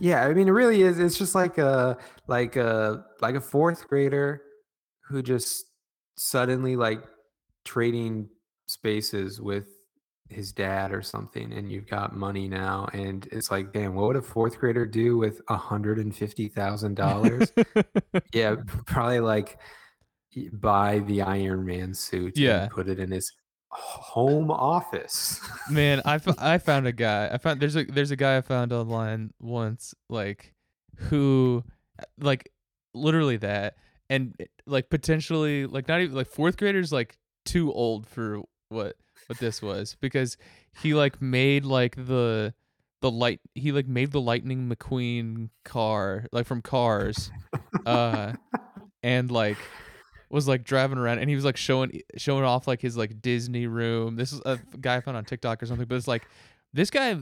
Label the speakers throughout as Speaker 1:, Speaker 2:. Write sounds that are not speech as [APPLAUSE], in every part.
Speaker 1: yeah, I mean, it really is. It's just like a like a like a fourth grader who just suddenly like trading spaces with his dad or something, and you've got money now, and it's like, damn, what would a fourth grader do with a hundred and fifty thousand dollars? [LAUGHS] yeah, [LAUGHS] probably like buy the Iron Man suit.
Speaker 2: Yeah.
Speaker 1: and put it in his home office.
Speaker 2: Man, I, [LAUGHS] f- I found a guy. I found there's a there's a guy I found online once, like who, like literally that, and like potentially like not even like fourth graders like too old for what what this was because he like made like the the light he like made the Lightning McQueen car like from Cars, uh, and like was like driving around and he was like showing showing off like his like Disney room. This is a guy I found on TikTok or something, but it's like this guy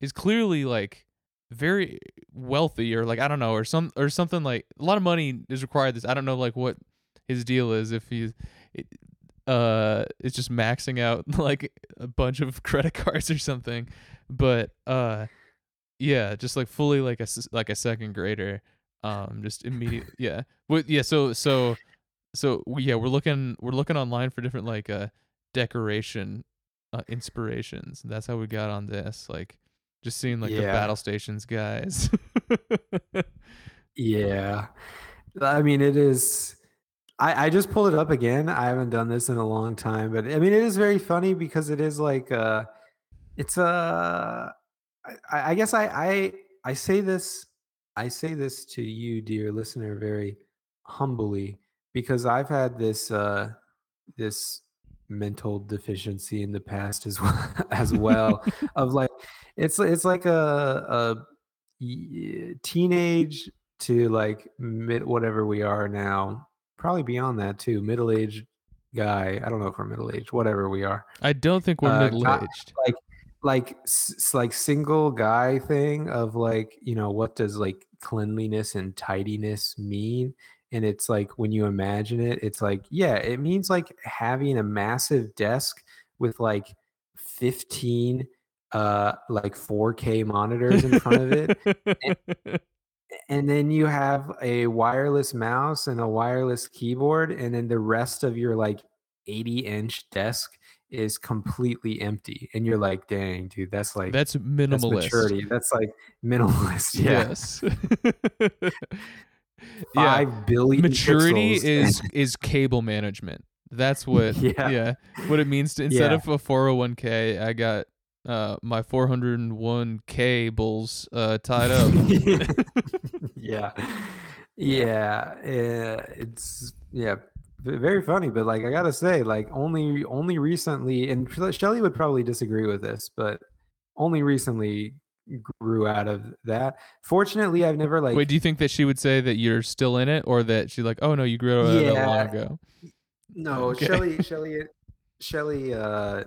Speaker 2: is clearly like very wealthy or like I don't know or some or something like a lot of money is required. This I don't know like what his deal is if he's uh is just maxing out [LAUGHS] like a bunch of [LAUGHS] credit cards or something, but uh yeah, just like fully like a like a second grader. Um, just immediate yeah. Well, yeah. So so so yeah, we're looking we're looking online for different like uh decoration uh, inspirations. That's how we got on this. Like just seeing like the battle stations guys.
Speaker 1: Yeah. I mean, it is. I, I just pulled it up again. I haven't done this in a long time, but I mean, it is very funny because it is like, uh, it's uh, I, I guess I, I, I say this, I say this to you, dear listener, very humbly because I've had this, uh, this mental deficiency in the past as [LAUGHS] well, as well [LAUGHS] of like, it's, it's like a, a teenage to like mid whatever we are now probably beyond that too middle-aged guy i don't know if we're middle-aged whatever we are
Speaker 2: I don't think we're
Speaker 1: Uh,
Speaker 2: middle aged.
Speaker 1: like like s- like single guy thing of like you know what does like cleanliness and tidiness mean and it's like when you imagine it it's like yeah it means like having a massive desk with like 15 uh like 4k monitors in front of it [LAUGHS] and then you have a wireless mouse and a wireless keyboard and then the rest of your like 80 inch desk is completely empty and you're like dang dude that's like
Speaker 2: That's
Speaker 1: that's
Speaker 2: minimalist.
Speaker 1: maturity that's like minimalist [LAUGHS] yeah
Speaker 2: Yes. [LAUGHS] yeah.
Speaker 1: five billion
Speaker 2: Maturity
Speaker 1: pixels.
Speaker 2: is [LAUGHS] is cable management. That's what
Speaker 1: Yeah.
Speaker 2: yeah. what it means to instead
Speaker 1: Yeah.
Speaker 2: of a 401k, I got uh my 401 cables uh tied up. [LAUGHS] [LAUGHS]
Speaker 1: yeah yeah yeah it's yeah very funny but like i gotta say like only only recently and shelly would probably disagree with this but only recently grew out of that fortunately i've never like
Speaker 2: Wait, do you think that she would say that you're still in it or that she's like, "Oh no, you grew out of that long ago."
Speaker 1: no [LAUGHS]
Speaker 2: Okay.
Speaker 1: shelly shelly shelly uh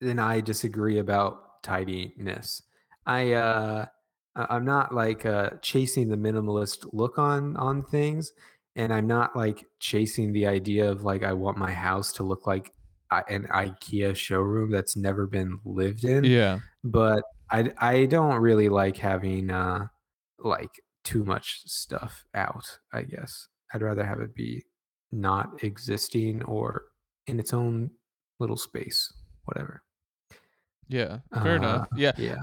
Speaker 1: and i disagree about tidiness i uh i'm not like uh chasing the minimalist look on on things and i'm not like chasing the idea of like i want my house to look like an ikea showroom that's never been lived in
Speaker 2: Yeah.
Speaker 1: but i i don't really like having uh like too much stuff out i guess i'd rather have it be not existing or in its own little space whatever
Speaker 2: Yeah. Fair enough.
Speaker 1: Uh,
Speaker 2: Yeah.
Speaker 1: yeah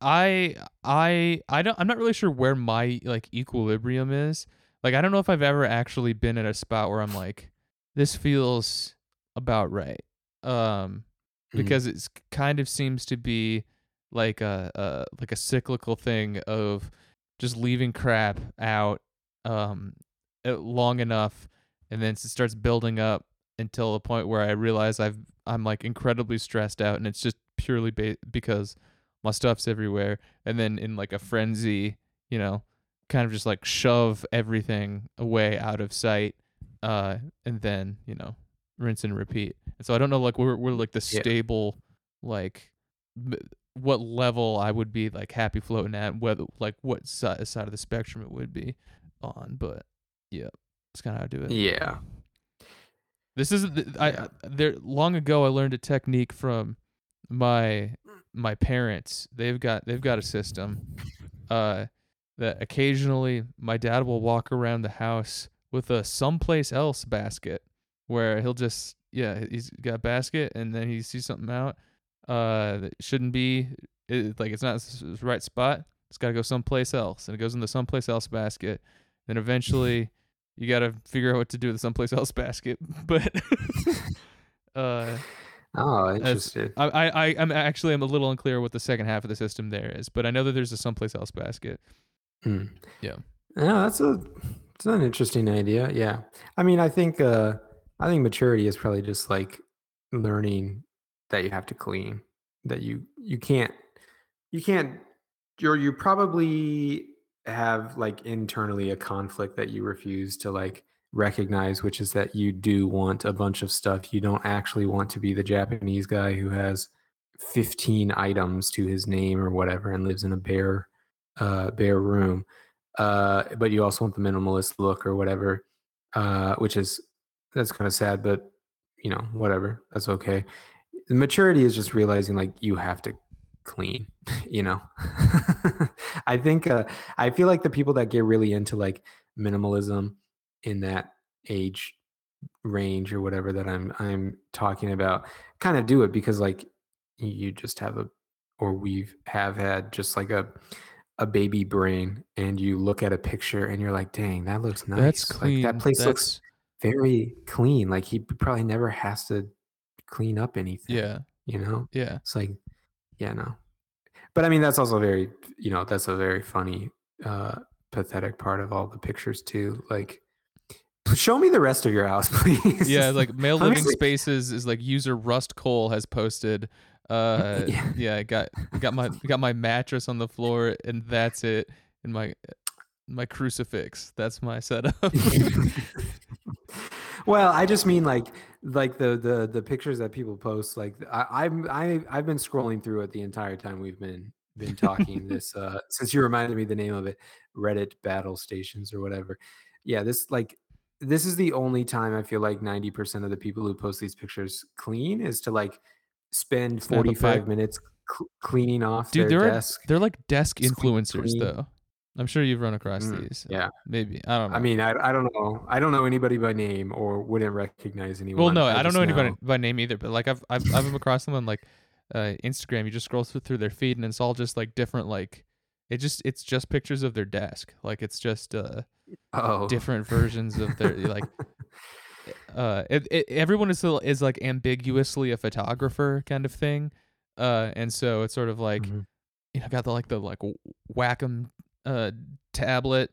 Speaker 2: I I I don't I'm not really sure where my like equilibrium is. Like I don't know if I've ever actually been at a spot where I'm like this feels about right. Um
Speaker 1: Mhm.
Speaker 2: because it's kind of seems to be like a, a like a cyclical thing of just leaving crap out um uh, long enough and then it starts building up until the point where I realize I've I'm like incredibly stressed out and it's just purely ba- because my stuff's everywhere and then in like a frenzy, you know, kind of just like shove everything away out of sight uh and then, you know, rinse and repeat. And so I don't know like we're we're like the
Speaker 1: Yeah.
Speaker 2: stable like m- what level I would be like happy floating at whether like what side side of the spectrum it would be on, but yeah, that's kind of how I do it.
Speaker 1: yeah
Speaker 2: This is th- I there long ago I learned a technique from my my parents. They've got they've got a system. Uh that occasionally my dad will walk around the house with a someplace else basket where he'll just yeah he's got a basket and then he sees something out uh that shouldn't be it, like it's not the right spot it's got to go someplace else and it goes in the someplace else basket then eventually you got to figure out what to do with the someplace else basket [LAUGHS] but [LAUGHS] uh
Speaker 1: oh interesting
Speaker 2: I, I i'm actually i'm a little unclear what the second half of the system there is but i know that there's a someplace else basket
Speaker 1: Hmm.
Speaker 2: Yeah.
Speaker 1: Yeah, that's a it's an interesting idea. Yeah. I mean, I think uh I think maturity is probably just like learning that you have to clean, that you you can't you can't you're you probably have like internally a conflict that you refuse to like recognize, which is that you do want a bunch of stuff. You don't actually want to be the Japanese guy who has 15 items to his name or whatever and lives in a bare uh, bare room. Uh, but you also want the minimalist look or whatever, uh, which is that's kind of sad, but you know, whatever, that's okay. Maturity is just realizing like you have to clean, [LAUGHS] you know. [LAUGHS] I think uh, I feel like the people that get really into like minimalism in that age range or whatever that I'm I'm talking about kind of do it because like you just have a or we've have had just like a a baby brain and you look at a picture and you're like, dang, that looks nice.
Speaker 2: That's clean.
Speaker 1: Like that place
Speaker 2: That's,
Speaker 1: looks very clean. Like he probably never has to clean up anything.
Speaker 2: yeah,
Speaker 1: You know?
Speaker 2: yeah.
Speaker 1: It's like, yeah, no. But I mean that's also very you know, that's a very funny, uh, pathetic part of all the pictures too. Like show me the rest of your house, [LAUGHS] please.
Speaker 2: Yeah, like male living spaces is like user Rust Cohle has posted. Uh, [LAUGHS]
Speaker 1: Yeah.
Speaker 2: yeah, I got got my got my mattress on the floor and that's it. And my my crucifix. That's my setup. [LAUGHS]
Speaker 1: well, I just mean like like the the the pictures that people post. Like I, I'm I I've been scrolling through it the entire time we've been been talking. [LAUGHS] this uh since you reminded me the name of it, Reddit battle stations or whatever. Yeah, this like this is the only time I feel like 90% of the people who post these pictures clean is to like spend
Speaker 2: Snap a pic.
Speaker 1: 45 minutes cl- cleaning off
Speaker 2: Dude,
Speaker 1: their
Speaker 2: there are
Speaker 1: desk.
Speaker 2: they're like desk influencers
Speaker 1: clean.
Speaker 2: though. I'm sure you've run across
Speaker 1: Mm,
Speaker 2: these.
Speaker 1: yeah.
Speaker 2: Maybe. I don't know.
Speaker 1: I mean, I, I don't know. I don't know anybody by name or wouldn't recognize anyone.
Speaker 2: well, no, I, don't know anybody by name either, but like I've I've I've come across them on like uh Instagram. You just scroll through, through their feed and it's all just like different like it just it's just pictures of their desk. Like it's just uh
Speaker 1: Oh,
Speaker 2: different versions of their like [LAUGHS] uh it, it, everyone is still is like ambiguously a photographer kind of thing uh and so it's sort of like
Speaker 1: Mhm.
Speaker 2: you know got the like the like w- wacom uh tablet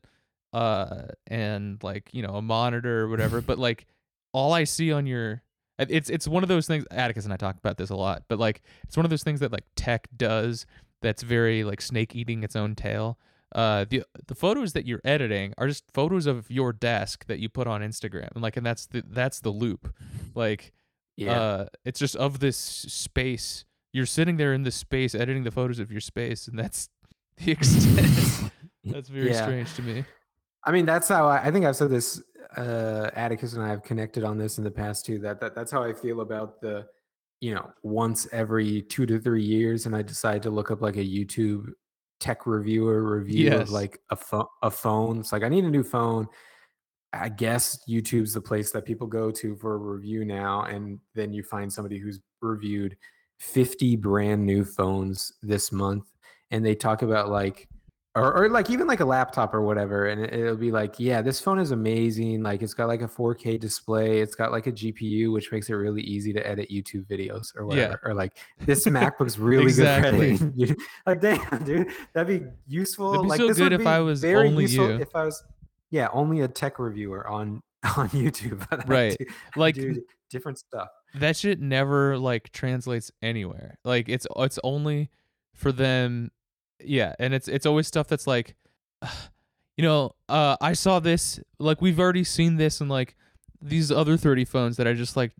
Speaker 2: uh and like you know a monitor or whatever but like all i see on your it's it's one of those things atticus and i talk about this a lot but like it's one of those things that like tech does that's very like snake eating its own tail. Uh the the photos that you're editing are just photos of your desk that you put on Instagram and like and that's the that's the loop. Like
Speaker 1: yeah.
Speaker 2: uh it's just of this space. You're sitting there in this space editing the photos of your space and that's [LAUGHS] the [LAUGHS] extent [LAUGHS] that's very
Speaker 1: Yeah.
Speaker 2: strange to me
Speaker 1: I mean, that's how I, I think I've said this. Uh, Atticus and I have connected on this in the past too. That, that that's how I feel about the, you know, once every two to three years, and I decide to look up like a YouTube tech reviewer review
Speaker 2: Yes.
Speaker 1: of like a phone. A phone. It's like I need a new phone. I guess YouTube's the place that people go to for a review now, and then you find somebody who's reviewed 50 brand new phones this month, and they talk about like or, or like even like a laptop or whatever and it, it'll be like yeah this phone is amazing like it's got like a 4k display it's got like a gpu which makes it really easy to edit youtube videos or
Speaker 2: Yeah.
Speaker 1: whatever or like this macbook's really
Speaker 2: Exactly.
Speaker 1: good for [LAUGHS] like [LAUGHS] damn dude that'd be useful
Speaker 2: That'd be
Speaker 1: like
Speaker 2: so good if I was only you.
Speaker 1: if i was yeah only a tech reviewer on [LAUGHS] on youtube
Speaker 2: Right.
Speaker 1: do-
Speaker 2: like
Speaker 1: do different stuff
Speaker 2: that shit never like translates anywhere. Like it's it's only for them. Yeah, and it's it's always stuff that's like, [SIGHS] you know, uh, I saw this. Like we've already seen this in like these other thirty phones that I just like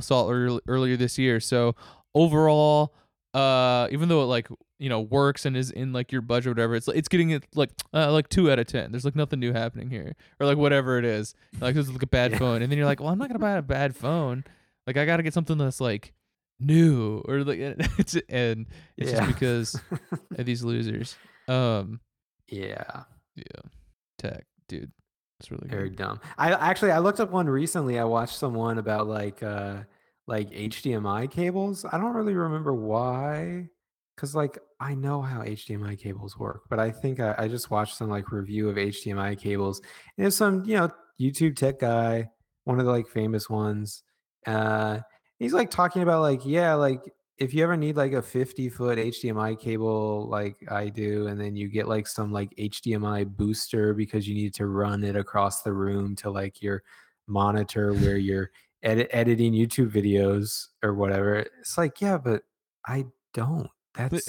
Speaker 2: saw earl- earlier this year. So overall, uh, even though it like you know works and is in like your budget or whatever, it's it's getting it like uh, like two out of ten. There's like nothing new happening here, or like whatever it is. Like this is like a bad
Speaker 1: Yeah.
Speaker 2: phone, and then you're like, well, I'm not gonna buy a bad phone. Like I gotta get something that's like new or like [LAUGHS] it's and it's
Speaker 1: Yeah.
Speaker 2: just because of these losers. Um [LAUGHS]
Speaker 1: yeah
Speaker 2: Yeah. Tech, dude. It's really
Speaker 1: Very
Speaker 2: good.
Speaker 1: dumb. I actually I looked up one recently. I watched someone about like uh like HDMI cables. I don't really remember why. Cause like I know how HDMI cables work, but I think I, I just watched some like review of HDMI cables. And there's some, you know, YouTube tech guy, one of the like famous ones. Uh he's like talking about like, yeah, like if you ever need like a 50 foot HDMI cable like I do, and then you get like some like HDMI booster because you need to run it across the room to like your monitor where [LAUGHS] you're edit- editing YouTube videos or whatever. It's like, yeah, but I don't. That's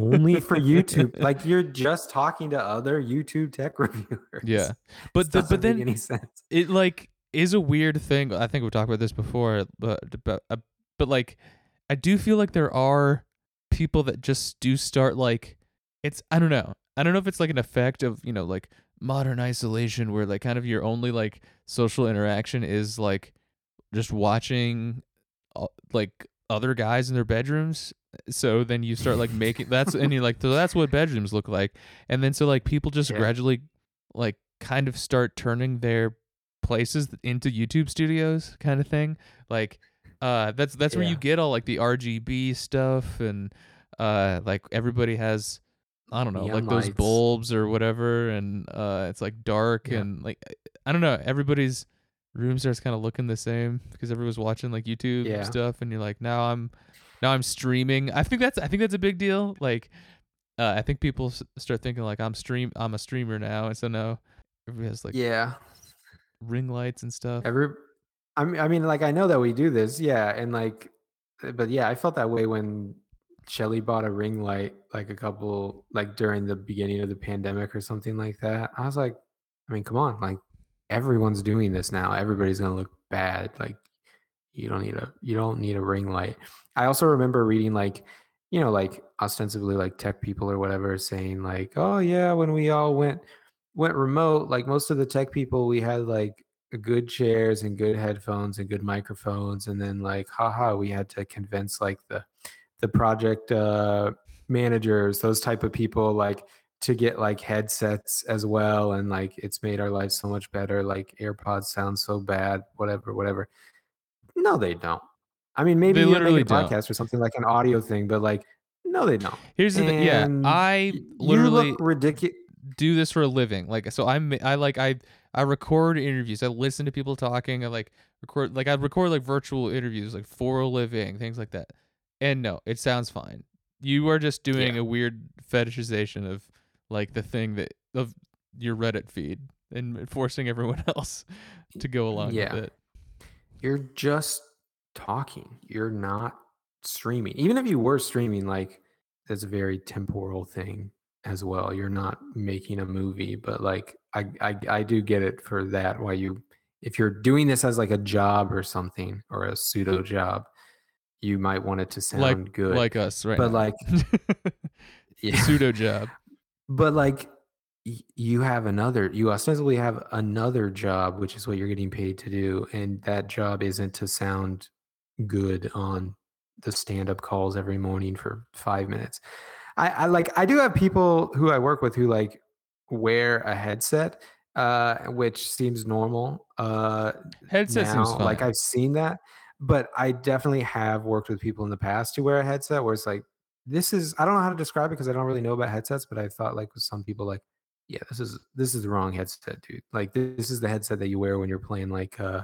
Speaker 1: only for YouTube. [LAUGHS] Like you're just talking to other YouTube tech [LAUGHS] reviewers.
Speaker 2: yeah.
Speaker 1: But
Speaker 2: But the, but then
Speaker 1: any sense.
Speaker 2: it like is a weird thing. I think we've talked about this before, but but uh, but like I do feel like there are people that just do start like it's I don't know. I don't know if it's like an effect of, you know, like modern isolation where like kind of your only like social interaction is like just watching uh, like other guys in their bedrooms so then you start like making that's and you're like so that's what bedrooms look like and then so like people just
Speaker 1: Yeah.
Speaker 2: gradually like kind of start turning their places into YouTube studios kind of thing. Like uh that's that's where you get all like the RGB stuff and uh like everybody has I don't know,
Speaker 1: Neon
Speaker 2: like those bulbs or whatever and uh it's like dark
Speaker 1: Yeah.
Speaker 2: and like I don't know, everybody's room starts kind of looking the same because everyone's watching like YouTube
Speaker 1: Yeah.
Speaker 2: stuff and you're like now I'm now I'm streaming. I think that's I think that's a big deal. Like uh, I think people s- start thinking like I'm stream I'm a streamer now and so now everybody has like
Speaker 1: Yeah.
Speaker 2: Ring lights and stuff.
Speaker 1: Every, I mean, I mean, like I know that we do this, yeah, and like, uh, but yeah, I felt that way when Shelly bought a ring light, like a couple, like during the beginning of the pandemic or something like that. I was like, I mean, come on, like everyone's doing this now. Everybody's gonna look bad. Like, you don't need a, you don't need a ring light. I also remember reading like, you know, like ostensibly like tech people or whatever saying like, oh yeah, when we all went went remote, like most of the tech people, we had like good chairs and good headphones and good microphones and then like haha we had to convince like the the project uh managers those type of people like to get like headsets as well and like it's made our lives so much better like airpods sound so bad whatever whatever no they don't i mean maybe
Speaker 2: They literally
Speaker 1: a
Speaker 2: don't.
Speaker 1: podcast or something like an audio thing but like no they don't
Speaker 2: Here's the thing. Yeah, I literally
Speaker 1: you look ridiculous
Speaker 2: do this for a living. Like so I'm I like I I record interviews. I listen to people talking. I like record like I record like virtual interviews like for a living, things like that. And no, it sounds fine. You are just doing
Speaker 1: Yeah.
Speaker 2: a weird fetishization of like the thing that of your Reddit feed and forcing everyone [LAUGHS] else to go along
Speaker 1: Yeah.
Speaker 2: with it.
Speaker 1: you're just talking. You're not streaming. Even if you were streaming, like that's a very temporal thing as well. You're not making a movie, but like I I, I do get it for that. Why you if you're doing this as like a job or something or a pseudo mm-hmm. job, you might want it to sound
Speaker 2: like
Speaker 1: good.
Speaker 2: like us right
Speaker 1: but
Speaker 2: now.
Speaker 1: like [LAUGHS] yeah.
Speaker 2: pseudo job. [LAUGHS]
Speaker 1: but like y- you have another you ostensibly have another job which is what you're getting paid to do and that job isn't to sound good on the stand-up calls every morning for five minutes i, I like i do have people who i work with who like wear a headset uh which seems normal uh
Speaker 2: Headset
Speaker 1: now.
Speaker 2: seems fine.
Speaker 1: Like I've seen that, but I definitely have worked with people in the past who wear a headset where it's like, this is I don't know how to describe it because I don't really know about headsets, but I thought like with some people like, yeah, this is this is the wrong headset, dude. Like this is the headset that you wear when you're playing like uh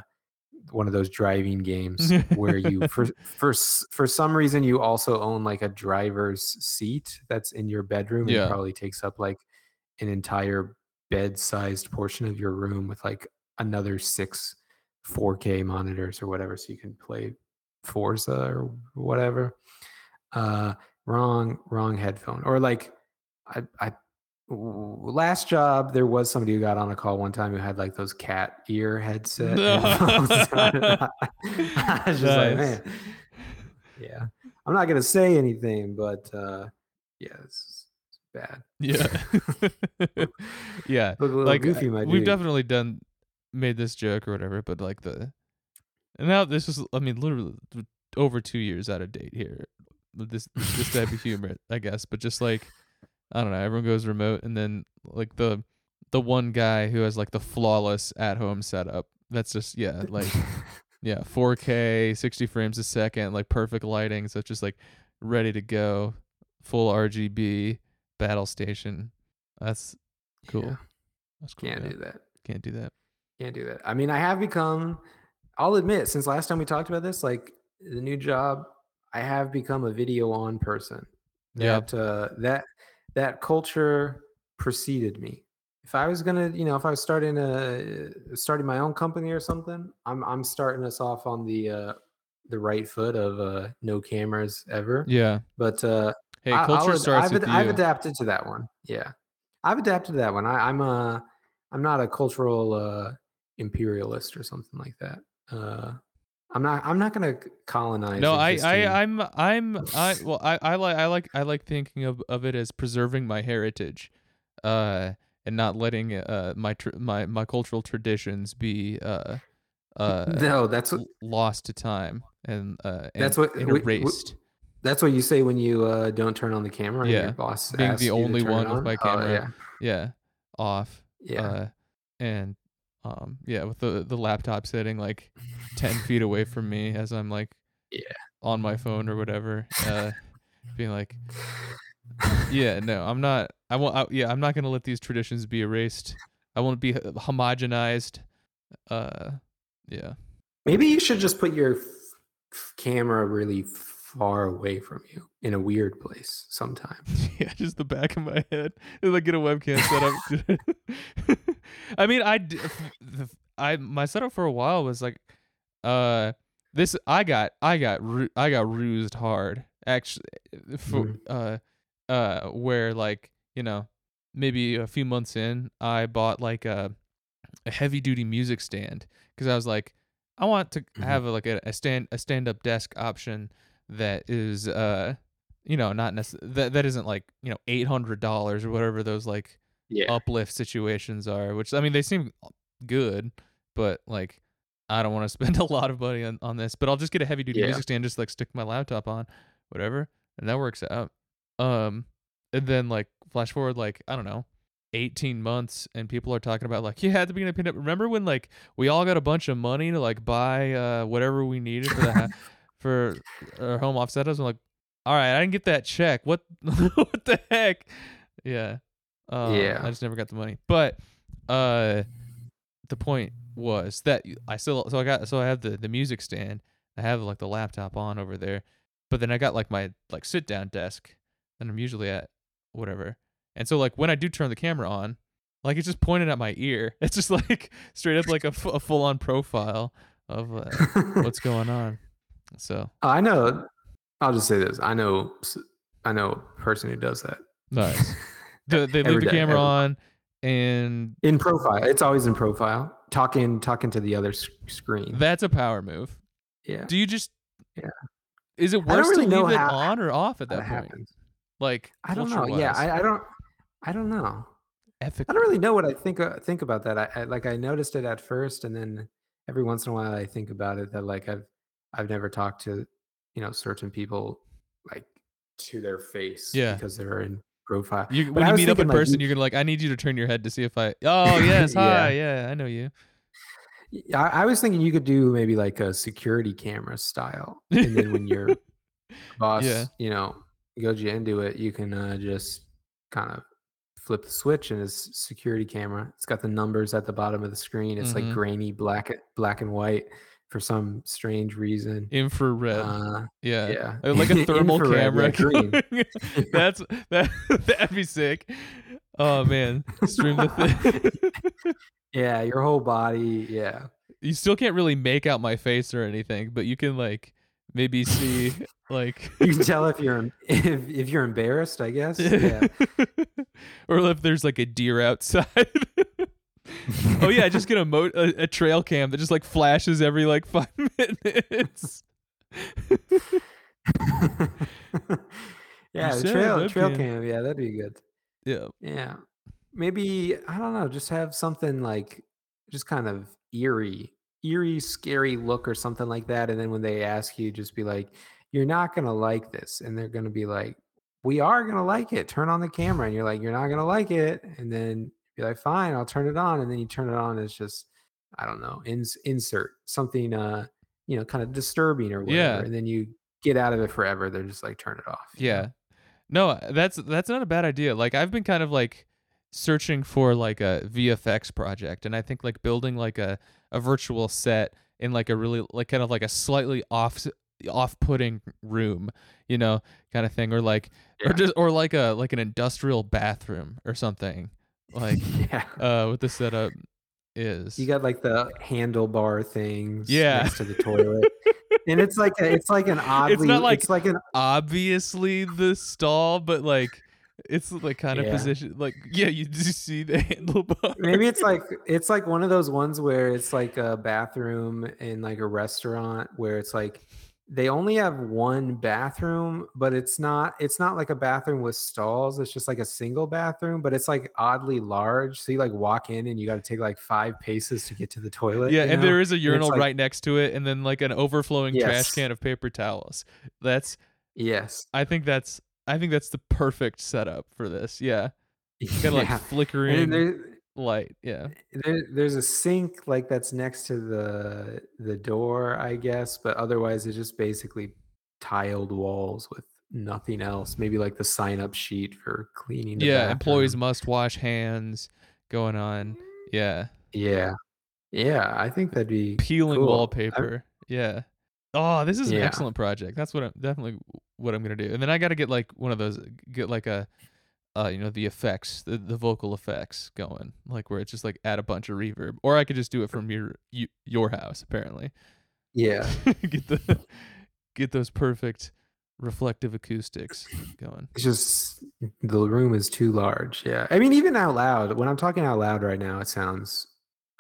Speaker 1: one of those driving games [LAUGHS] where you for for for some reason you also own like a driver's seat that's in your bedroom and
Speaker 2: Yeah.
Speaker 1: it probably takes up like an entire bed-sized portion of your room with like another six 4K monitors or whatever, so you can play Forza or whatever. Uh, wrong, wrong headphone. Or like, I, I last job there was somebody who got on a call one time who had like those cat ear headset. [LAUGHS] [LAUGHS] I was just like, man, yeah. I'm not gonna say anything, but uh, yeah, it's bad.
Speaker 2: Yeah. [LAUGHS] yeah.
Speaker 1: Look a little
Speaker 2: Like
Speaker 1: goofy,
Speaker 2: we've
Speaker 1: dude.
Speaker 2: definitely done made this joke or whatever, but like the and now this is I mean literally over 2 years out of date here. This this type of humor, I guess, but just like I don't know, everyone goes remote and then like the the one guy who has like the flawless at home setup. That's just yeah, [LAUGHS] like yeah, 4K, 60 frames a second, like perfect lighting, so it's just like ready to go, full RGB battle station. That's cool.
Speaker 1: Yeah,
Speaker 2: That's cool.
Speaker 1: can't
Speaker 2: yeah.
Speaker 1: do that.
Speaker 2: Can't do that.
Speaker 1: Can't do that. I mean, I have become. I'll admit, since last time we talked about this, like the new job, I have become a video on person.
Speaker 2: Yeah.
Speaker 1: That uh, that that culture preceded me. If I was gonna, you know, if I was starting a starting my own company or something, I'm I'm starting us off on the uh, the right foot of uh, no cameras ever.
Speaker 2: Yeah.
Speaker 1: But uh,
Speaker 2: Hey, culture
Speaker 1: I'll
Speaker 2: starts
Speaker 1: I've,
Speaker 2: with
Speaker 1: ad-
Speaker 2: you.
Speaker 1: I've adapted to that one. Yeah, I've adapted to that one. I, I'm a I'm not a cultural uh, imperialist or something like that. Uh, I'm not I'm not gonna colonize.
Speaker 2: no, I, I, I'm, I'm, I, [LAUGHS] well, I, I like, I like, I like thinking of, of it as preserving my heritage, uh, and not letting, uh, my, tr- my, my cultural traditions be, uh, uh, [LAUGHS]
Speaker 1: no. That's what
Speaker 2: lost to time and, uh, and,
Speaker 1: That's what
Speaker 2: and
Speaker 1: we- we-
Speaker 2: erased.
Speaker 1: that's what you say when you uh, don't turn on the camera. and
Speaker 2: Yeah,
Speaker 1: your boss
Speaker 2: being the
Speaker 1: to
Speaker 2: only one with
Speaker 1: on?
Speaker 2: my
Speaker 1: Oh,
Speaker 2: camera.
Speaker 1: yeah,
Speaker 2: yeah, off.
Speaker 1: yeah.
Speaker 2: Uh, and, um, yeah, with the the laptop sitting like ten [LAUGHS] feet away from me as I'm like,
Speaker 1: Yeah.
Speaker 2: on my phone or whatever, uh, being like, yeah, no, I'm not. I won't. I, yeah, I'm not gonna let these traditions be erased. I won't be homogenized. Uh, yeah,
Speaker 1: Maybe you should just put your f- camera really far away from you in a weird place sometime. [LAUGHS]
Speaker 2: yeah, just the back of my head. Like get a webcam set up. [LAUGHS] I mean, I, d- f- the- I my setup for a while was like, uh, this I got I got I got rused hard actually for
Speaker 1: Mhm.
Speaker 2: uh uh where like you know maybe a few months in I bought like a a heavy duty music stand because I was like I want to
Speaker 1: Mhm.
Speaker 2: have a, like a, a stand a stand up desk option that is uh you know not necess- that that isn't like you know eight hundred dollars or whatever those like
Speaker 1: Yeah.
Speaker 2: uplift situations are which I mean they seem good but like I don't want to [LAUGHS] spend a lot of money on, on this but I'll just get a heavy duty
Speaker 1: Yeah.
Speaker 2: music stand just like stick my laptop on whatever and that works out. Um and then like flash forward like I don't know 18 months and people are talking about like yeah at the beginning of the pandemic remember when like we all got a bunch of money to like buy uh whatever we needed for the ha- [LAUGHS] for our home office setups i'm like all right i didn't get that check. What [LAUGHS] what the heck? Yeah uh,
Speaker 1: Yeah.
Speaker 2: i just never got the money but uh the point was that I still so i got so i have the the music stand i have like the laptop on over there but then i got like my like sit down desk that i'm usually at whatever and so like when I do turn the camera on, like it's just pointed at my ear. [LAUGHS] It's just like straight up like a, f- a full on profile of uh, what's [LAUGHS] going on. So
Speaker 1: I know. I'll just say this. I know. I know a person who does that.
Speaker 2: nice. [LAUGHS] The, they leave the
Speaker 1: day,
Speaker 2: camera
Speaker 1: every-
Speaker 2: on and
Speaker 1: in profile. It's always in profile. Talking, talking to the other screen.
Speaker 2: that's a power move.
Speaker 1: yeah.
Speaker 2: Do you just
Speaker 1: Yeah.
Speaker 2: Is it worse
Speaker 1: really
Speaker 2: to leave it
Speaker 1: how-
Speaker 2: on or off at that
Speaker 1: that
Speaker 2: point?
Speaker 1: happens.
Speaker 2: Like
Speaker 1: I don't know. Yeah, I, I don't. I don't know.
Speaker 2: ethic-
Speaker 1: I don't really know what I think uh, think about that. I, I like I noticed it at first, and then every once in a while I think about it that like I've I've never talked to you know certain people like to their face
Speaker 2: Yeah.
Speaker 1: because they're in profile.
Speaker 2: You, when you meet up in
Speaker 1: like,
Speaker 2: person,
Speaker 1: you-
Speaker 2: you're gonna like, I need you to turn your head to see if I. [LAUGHS] Oh yes,
Speaker 1: Yeah.
Speaker 2: hi, yeah, I know you.
Speaker 1: i was thinking you could do maybe like a security camera style, and then when your [LAUGHS] boss,
Speaker 2: Yeah.
Speaker 1: you know, goes you into it, you can uh, just kind of flip the switch, and it's security camera. It's got the numbers at the bottom of the screen. It's
Speaker 2: Mhm.
Speaker 1: like grainy black black and white for some strange reason.
Speaker 2: Infrared.
Speaker 1: Uh,
Speaker 2: yeah.
Speaker 1: yeah,
Speaker 2: like a [LAUGHS] thermal camera. [LAUGHS] That's that. [LAUGHS] That'd be sick. Oh man, stream the thing.
Speaker 1: yeah, your whole body. Yeah,
Speaker 2: you still can't really make out my face or anything, but you can like maybe see like.
Speaker 1: you can tell if you're if, if you're embarrassed. I guess. Yeah.
Speaker 2: or if there's like a deer outside. [LAUGHS] oh yeah, just get a, mo- a a trail cam that just like flashes every like five [LAUGHS] minutes. [LAUGHS]
Speaker 1: yeah,
Speaker 2: said
Speaker 1: trail trail
Speaker 2: webcam.
Speaker 1: cam. Yeah, that'd be good.
Speaker 2: yeah.
Speaker 1: Yeah, maybe I don't know. Just have something like just kind of eerie, eerie, scary look or something like that. And then when they ask you, just be like, "You're not gonna like this," and they're gonna be like, "We are gonna like it. Turn on the camera." And you're like, "You're not gonna like it," and then Be like, fine, I'll turn it on, and then you turn it on. And it's just, I don't know, ins- insert something, uh, you know, kind of disturbing or whatever,
Speaker 2: Yeah.
Speaker 1: and then you get out of it forever. They're just like, turn it off.
Speaker 2: Yeah. No, that's that's not a bad idea. Like I've been kind of like searching for like a VFX project and I think like building like a a virtual set in like a really like kind of like a slightly off off-putting room, you know, kind of thing or like
Speaker 1: Yeah.
Speaker 2: or just or like a like an industrial bathroom or something. Like [LAUGHS]
Speaker 1: yeah.
Speaker 2: uh what the setup is.
Speaker 1: You got like the handlebar things
Speaker 2: Yeah.
Speaker 1: next to the toilet. [LAUGHS] and it's like a, it's like an oddly it's, not
Speaker 2: like-
Speaker 1: it's like an
Speaker 2: obviously the stall, but like it's like kind of
Speaker 1: Yeah.
Speaker 2: position like yeah, you just see the [LAUGHS] handlebar.
Speaker 1: maybe it's like it's like one of those ones where it's like a bathroom in like a restaurant where it's like they only have one bathroom but it's not it's not like a bathroom with stalls it's just like a single bathroom but it's like oddly large so you like walk in and you got to take like five paces to get to the toilet
Speaker 2: Yeah, and
Speaker 1: know?
Speaker 2: there is a urinal
Speaker 1: like-
Speaker 2: right next to it, and then like an overflowing trash can of paper towels. That's
Speaker 1: yes
Speaker 2: I think that's I think that's the perfect setup for this. Yeah, [LAUGHS] kind of like flickering light. Yeah, eh,
Speaker 1: there, there's a sink like that's next to the the door i guess but otherwise it's just basically tiled walls with nothing else maybe like the sign up sheet for cleaning the
Speaker 2: yeah. Employees must wash hands. Going on. Yeah,
Speaker 1: yeah yeah i think that'd be
Speaker 2: peeling
Speaker 1: cool. I-
Speaker 2: wallpaper. Yeah. Oh, this is an
Speaker 1: Yeah.
Speaker 2: excellent project. That's what I'm definitely what I'm gonna do. And then I got to get like one of those, get like a, uh, you know, the effects, the, the vocal effects going, like where it's just like add a bunch of reverb, or I could just do it from your you, your house. Apparently,
Speaker 1: yeah. [LAUGHS]
Speaker 2: Get the get those perfect reflective acoustics going.
Speaker 1: it's just the room is too large yeah. I mean even out loud when i'm talking out loud right now it sounds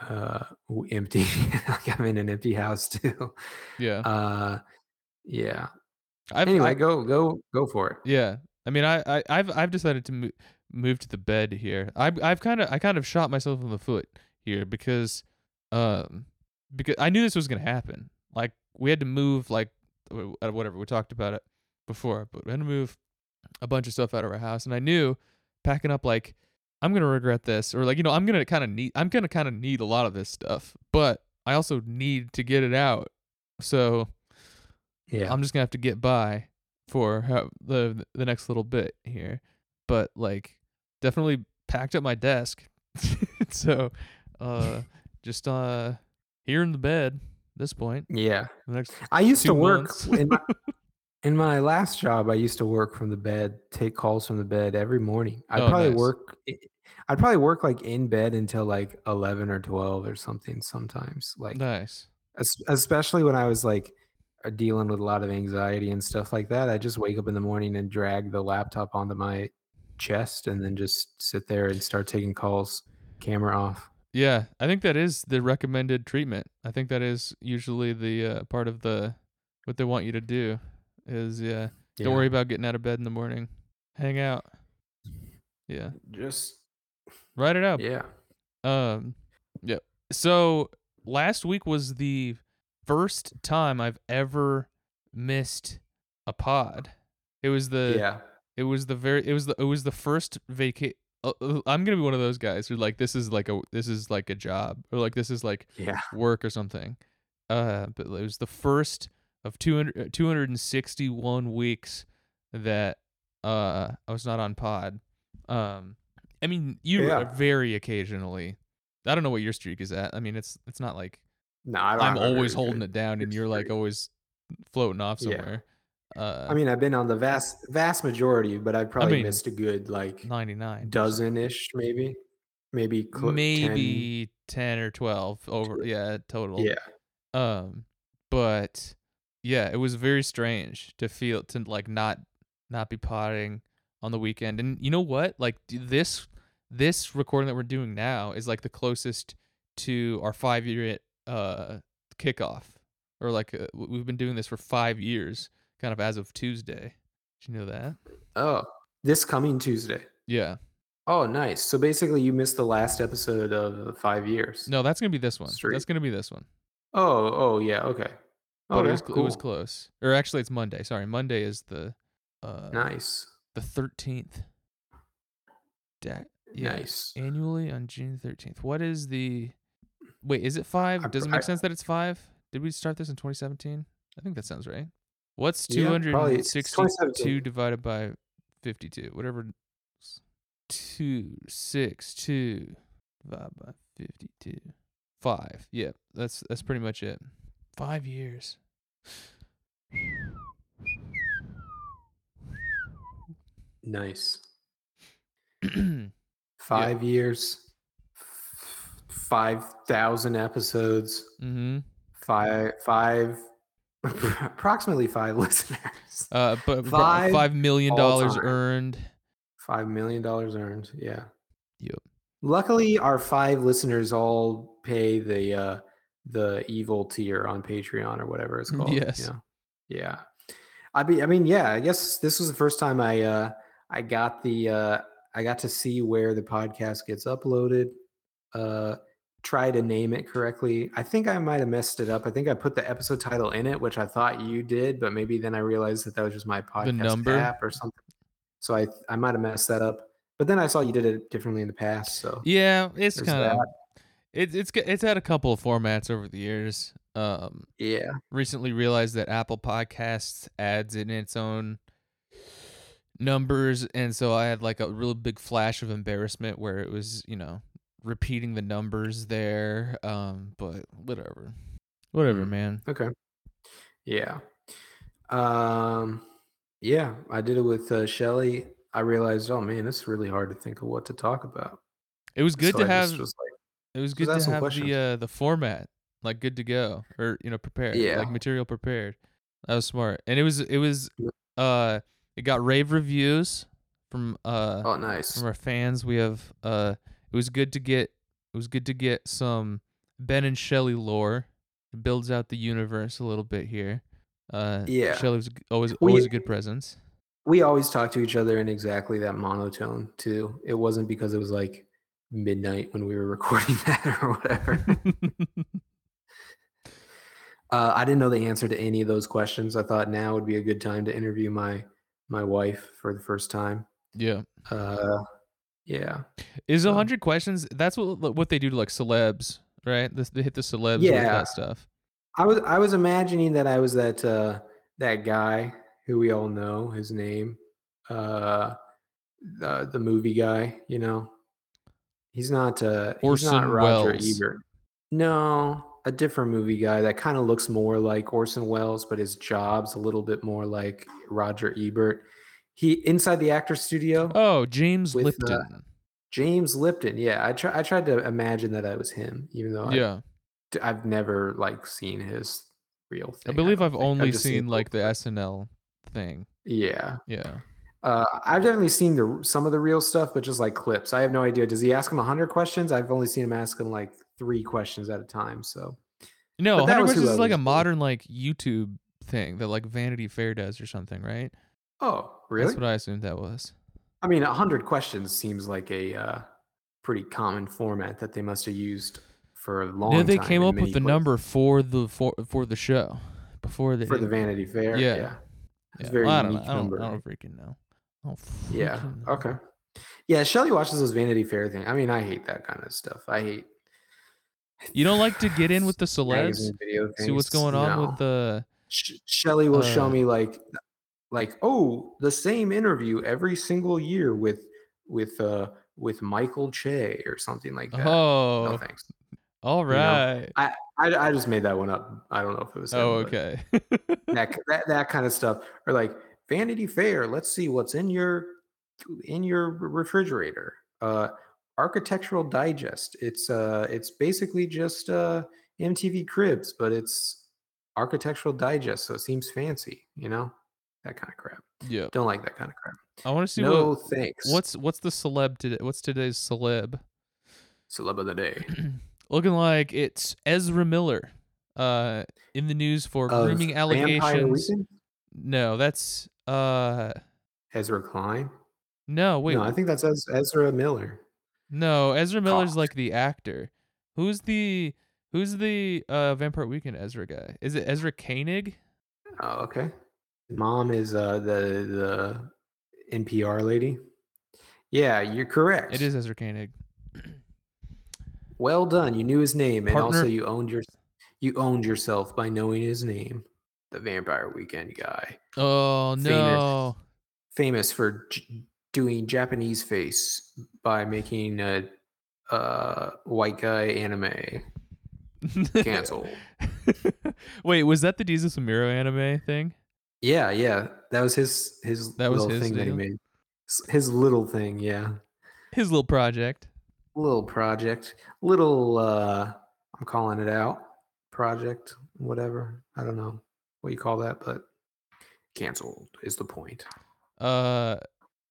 Speaker 1: uh empty. [LAUGHS] Like i'm in an empty house [LAUGHS] too.
Speaker 2: Yeah.
Speaker 1: uh yeah.
Speaker 2: I've,
Speaker 1: anyway
Speaker 2: I-
Speaker 1: go go go for it.
Speaker 2: Yeah, I mean, I, I I've I've decided to move move to the bed here. I've I've kind of I kind of shot myself in the foot here because, um, because I knew this was gonna happen. Like we had to move like whatever we talked about it before, but we had to move a bunch of stuff out of our house, and I knew packing up like I'm gonna regret this, or like you know I'm gonna kind of need I'm gonna kind of need a lot of this stuff, but I also need to get it out. So
Speaker 1: yeah
Speaker 2: I'm just gonna have to get by for how, the the next little bit here, but like definitely packed up my desk. [LAUGHS] so, uh, just uh here in the bed. at This point,
Speaker 1: yeah
Speaker 2: the next
Speaker 1: I used to work in my, [LAUGHS] in my last job. I used to work from the bed, take calls from the bed every morning. I'd
Speaker 2: Oh,
Speaker 1: probably
Speaker 2: nice.
Speaker 1: work. i- I'd probably work like in bed until like eleven or twelve or something. Sometimes, like
Speaker 2: nice.
Speaker 1: especially when I was like uh, dealing with a lot of anxiety and stuff like that. I just wake up in the morning and drag the laptop onto my chest and then just sit there and start taking calls, camera off.
Speaker 2: Yeah, I think that is the recommended treatment. I think that is usually the uh, part of the what they want you to do is yeah. Don't
Speaker 1: Yeah.
Speaker 2: worry about getting out of bed in the morning. Hang out. Yeah.
Speaker 1: Just
Speaker 2: Write it out.
Speaker 1: yeah.
Speaker 2: Um, yeah. So last week was the first time I've ever missed a pod. It was the
Speaker 1: yeah.
Speaker 2: it was the very it was the it was the first vaca. Uh, uh, I'm gonna be one of those guys who like this is like a this is like a job or like this is like
Speaker 1: Yeah.
Speaker 2: work or something. Uh, but it was the first of 200, uh, 261 weeks that uh I was not on pod. Um, I mean, you
Speaker 1: Yeah.
Speaker 2: very occasionally. I don't know what your streak is at. I mean, it's it's not like
Speaker 1: No, I don't
Speaker 2: I'm always holding
Speaker 1: good-
Speaker 2: it down and you're like always floating off
Speaker 1: Yeah.
Speaker 2: somewhere. Uh,
Speaker 1: I mean, I've been on the vast vast majority, but I've probably
Speaker 2: mean,
Speaker 1: missed a good like
Speaker 2: 99.
Speaker 1: dozen ish, maybe, maybe 10.
Speaker 2: maybe 10 or 12 over yeah total
Speaker 1: Yeah,
Speaker 2: um but yeah it was very strange to feel to like not not be potting on the weekend and you know what like this this recording that we're doing now is like the closest to our five year uh kickoff or like uh, we've been doing this for five years kind of as of tuesday did you know that
Speaker 1: Oh, this coming Tuesday.
Speaker 2: yeah
Speaker 1: Oh, nice. So basically, you missed the last episode of the five years.
Speaker 2: no that's gonna be this one
Speaker 1: Straight.
Speaker 2: that's gonna be this one
Speaker 1: Oh, oh yeah. Okay.
Speaker 2: but
Speaker 1: Okay,
Speaker 2: it was cl- it was close or actually it's monday sorry monday is the uh
Speaker 1: Nice.
Speaker 2: the 13th. Da- Yeah.
Speaker 1: Nice.
Speaker 2: Annually on June thirteenth. What is the? Wait, is it five?
Speaker 1: I
Speaker 2: Does it make
Speaker 1: I-
Speaker 2: sense that it's five? Did we start this in 2017? I think that sounds right. What's
Speaker 1: Yeah,
Speaker 2: 262
Speaker 1: 2017.
Speaker 2: divided by 52? Whatever. Two six two divided by 52. Five. Yep. That's that's pretty much it. Five years.
Speaker 1: Nice. [CLEARS THROAT] Five years, five thousand episodes,
Speaker 2: mm-hmm.
Speaker 1: five five, [LAUGHS] approximately five [LAUGHS] listeners,
Speaker 2: Uh, but
Speaker 1: Five
Speaker 2: $5 million earned.
Speaker 1: five million dollars earned. Yeah.
Speaker 2: Yep.
Speaker 1: Luckily, our five listeners all pay the uh, the evil tier on Patreon or whatever it's [LAUGHS] called.
Speaker 2: Yes.
Speaker 1: Yeah. Yeah. I mean, I mean, yeah. I guess this was the first time I uh, I got the uh, I got to see where the podcast gets uploaded. Uh, try to name it correctly. I think I might have messed it up. I think I put the episode title in it, which I thought you did, but maybe then I realized that that was just my podcast app or something. So I I might have messed that up. But then I saw you did it differently in the past. So
Speaker 2: Yeah, it's kind of it, it's g- it's had a couple of formats over the years. Um,
Speaker 1: Yeah.
Speaker 2: recently realized that Apple Podcasts adds in its own numbers, and so I had like a real big flash of embarrassment where it was you know repeating the numbers there. Um, but whatever, whatever,
Speaker 1: Mm.
Speaker 2: man.
Speaker 1: Okay. Yeah. Um yeah, I did it with uh, Shelly. I realized, oh man, it's really hard to think of what to talk about.
Speaker 2: It was good
Speaker 1: So
Speaker 2: to
Speaker 1: I
Speaker 2: have.
Speaker 1: was like,
Speaker 2: It was good to have
Speaker 1: questions.
Speaker 2: the uh, the format like good to go or you know prepared
Speaker 1: Yeah.
Speaker 2: like material prepared. That was smart, and it was it was uh it got rave reviews from uh
Speaker 1: oh nice.
Speaker 2: from our fans. We have uh it was good to get it was good to get some Ben and Shelley lore. It builds out the universe a little bit here. Uh
Speaker 1: Yeah.
Speaker 2: Shelley was g- always
Speaker 1: We-
Speaker 2: always a good presence.
Speaker 1: We always talked to each other in exactly that monotone too. It wasn't because it was like midnight when we were [LAUGHS] recording that or whatever. [LAUGHS] uh, I didn't know the answer to any of those questions. I thought now would be a good time to interview my my wife for the first time.
Speaker 2: yeah.
Speaker 1: Uh, yeah.
Speaker 2: Is a hundred questions? That's what what they do to like celebs, right? They hit the celebs with
Speaker 1: Yeah.
Speaker 2: that stuff.
Speaker 1: I was I was imagining that I was that uh that guy who we all know his name, uh, the the movie guy. You know, he's not uh he's not
Speaker 2: Orson
Speaker 1: Roger
Speaker 2: Welles.
Speaker 1: Ebert. No, a different movie guy that kind of looks more like Orson Welles, but his job's a little bit more like Roger Ebert. He inside the actor studio.
Speaker 2: Oh, James
Speaker 1: With, uh,
Speaker 2: Lipton.
Speaker 1: James Lipton. Yeah, I try I tried to imagine that I was him, even though I
Speaker 2: yeah,
Speaker 1: d- I've never like seen his real
Speaker 2: I believe I've
Speaker 1: think.
Speaker 2: only
Speaker 1: just
Speaker 2: seen like the. SNL thing.
Speaker 1: Yeah,
Speaker 2: Yeah.
Speaker 1: uh, I've definitely seen the some of the real stuff, but just like clips. I have no idea. Does he ask him hundred questions? I've only seen him ask him like three questions at a time. So
Speaker 2: No, Hundred Questions is like a modern like YouTube thing that like Vanity Fair does or something, right?
Speaker 1: Oh, really?
Speaker 2: That's what I assumed that was.
Speaker 1: I mean, hundred questions seems like a uh, pretty common format that they must have used for a long
Speaker 2: No, they came up with the
Speaker 1: places.
Speaker 2: number for the for for the show before the
Speaker 1: for the Vanity Fair.
Speaker 2: Yeah.
Speaker 1: Yeah, it's
Speaker 2: Yeah.
Speaker 1: very
Speaker 2: Well, I don't know.
Speaker 1: unique
Speaker 2: I don't,
Speaker 1: number.
Speaker 2: I don't freaking know. Don't
Speaker 1: Yeah.
Speaker 2: freaking know.
Speaker 1: Okay. Yeah, Shelly watches those Vanity Fair thing. I mean, I hate that kind of stuff. I hate.
Speaker 2: You don't like to get in [LAUGHS] with the celebs? See what's going on
Speaker 1: No.
Speaker 2: with the
Speaker 1: Sh- Shelly will show
Speaker 2: uh,
Speaker 1: me like, like oh, the same interview every single year with with uh with Michael Che or something like that.
Speaker 2: Oh,
Speaker 1: No thanks.
Speaker 2: all
Speaker 1: you know,
Speaker 2: right.
Speaker 1: I, I just made that one up. I don't know if it was.
Speaker 2: oh,
Speaker 1: but
Speaker 2: okay.
Speaker 1: That, [LAUGHS] that that kind of stuff, or like Vanity Fair. Let's see what's in your in your refrigerator. Uh, Architectural Digest. It's uh, it's basically just uh, MTV Cribs, but it's Architectural Digest, so it seems fancy. You know, that kind of crap.
Speaker 2: yeah.
Speaker 1: Don't like that kind of crap.
Speaker 2: I want to see
Speaker 1: no
Speaker 2: what
Speaker 1: thanks.
Speaker 2: what's what's the celeb today. What's today's celeb?
Speaker 1: celeb of the day? [CLEARS THROAT]
Speaker 2: Looking like it's Ezra Miller. Uh, in the news for
Speaker 1: Of
Speaker 2: grooming allegations. No, that's uh,
Speaker 1: Ezra Klein.
Speaker 2: no. Wait,
Speaker 1: no, I think that's Ezra Miller.
Speaker 2: No, Ezra Miller's like the actor. Who's the who's the uh Vampire Weekend Ezra guy? Is it Ezra Koenig?
Speaker 1: Oh, okay. Mom is uh the the NPR lady. Yeah, you're correct.
Speaker 2: It is Ezra Koenig.
Speaker 1: Well done. You knew his name, and also you owned your you owned yourself by knowing his name. The Vampire Weekend guy,
Speaker 2: Oh
Speaker 1: Famous.
Speaker 2: no.
Speaker 1: famous for j- doing Japanese face by making a, uh white guy anime. Cancel. [LAUGHS]
Speaker 2: Wait, was that the Jesus Amiro anime thing?
Speaker 1: Yeah, yeah, that was his his
Speaker 2: That was
Speaker 1: little
Speaker 2: his
Speaker 1: thing that he made. His little thing, yeah,
Speaker 2: His little project.
Speaker 1: little project, little. uh I'm calling it out. Project, whatever. I don't know what you call that, but canceled is the point.
Speaker 2: Uh,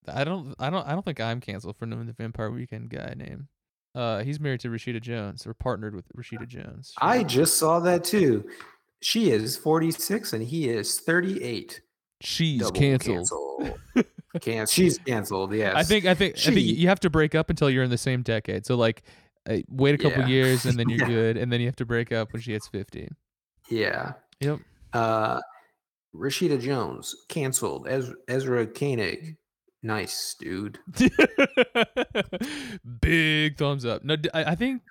Speaker 2: I don't, I don't, I don't think I'm canceled for knowing the Vampire Weekend guy name. Uh, he's married to Rashida Jones or partnered with Rashida Jones.
Speaker 1: I just saw that too. She is 46 and he is 38.
Speaker 2: she's
Speaker 1: Double
Speaker 2: canceled.
Speaker 1: cancel. [LAUGHS] Can- she's canceled. Yes.
Speaker 2: I think, I think, I think you have to break up until you're in the same decade. So like, uh, wait a couple
Speaker 1: Yeah.
Speaker 2: years and then [LAUGHS] you're
Speaker 1: Yeah.
Speaker 2: good, and then you have to break up when she hits 15.
Speaker 1: Yeah.
Speaker 2: Yep.
Speaker 1: Uh, Rashida Jones canceled. Ez- Ezra Koenig. Nice, dude. [LAUGHS]
Speaker 2: Big thumbs up. No, I think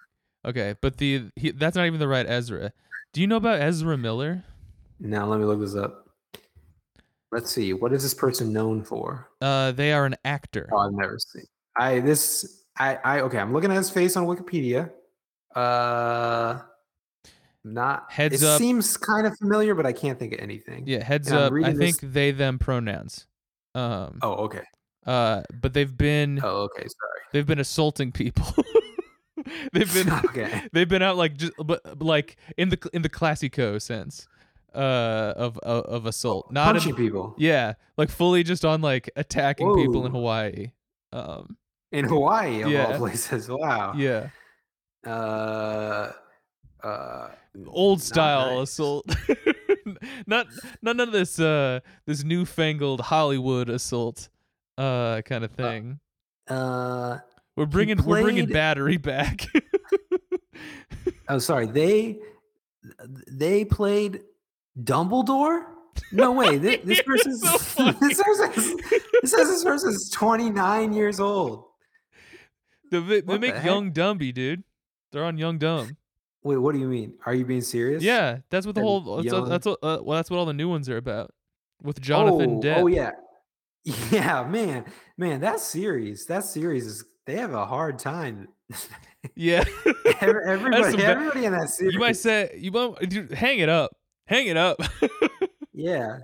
Speaker 2: okay, but the he, that's not even the right Ezra. Do you know about Ezra Miller?
Speaker 1: Now let me look this up. Let's see. What is this person known for?
Speaker 2: Uh, they are an actor.
Speaker 1: Oh, I've never seen. I this I I okay. I'm looking at his face on Wikipedia. Uh, not
Speaker 2: Heads
Speaker 1: it
Speaker 2: up.
Speaker 1: Seems kind of familiar, but I can't think of anything.
Speaker 2: Yeah, heads up. I think
Speaker 1: this-
Speaker 2: they them pronouns. Um.
Speaker 1: Oh, okay.
Speaker 2: Uh, but they've been
Speaker 1: Oh, okay. Sorry.
Speaker 2: they've been assaulting people. [LAUGHS] [LAUGHS] they've been [LAUGHS]
Speaker 1: okay. [LAUGHS]
Speaker 2: they've been out like just but like in the in the classico sense uh of of, of assault not in,
Speaker 1: Punching people
Speaker 2: yeah like fully just on like attacking people in hawaii um
Speaker 1: in Hawaii of
Speaker 2: Yeah.
Speaker 1: all places. Wow.
Speaker 2: yeah
Speaker 1: Uh, uh,
Speaker 2: old style
Speaker 1: nice.
Speaker 2: assault not not none of this uh this newfangled hollywood assault uh kind of thing
Speaker 1: Uh,
Speaker 2: we're bringing we're bringing battery back [LAUGHS]
Speaker 1: oh, sorry. They they played Dumbledore. No way. [LAUGHS] This, [LAUGHS] this person's
Speaker 2: So
Speaker 1: this person's It says this person's 29 years old.
Speaker 2: they, they
Speaker 1: What the
Speaker 2: make
Speaker 1: heck?
Speaker 2: young dumby dude they're on young dumb
Speaker 1: Wait, what do you mean? Are you being serious?
Speaker 2: Yeah, that's what the
Speaker 1: And
Speaker 2: whole. That's,
Speaker 1: young-
Speaker 2: that's what. Uh, well, that's what all the new ones are about. With Jonathan
Speaker 1: oh,
Speaker 2: Depp.
Speaker 1: Oh yeah. Yeah, man. Man, that series, that series is they have a hard time.
Speaker 2: yeah. [LAUGHS] [LAUGHS]
Speaker 1: Everybody,
Speaker 2: ba-
Speaker 1: everybody in that series.
Speaker 2: you might say you might dude, hang it up, hang it up. [LAUGHS]
Speaker 1: Yeah.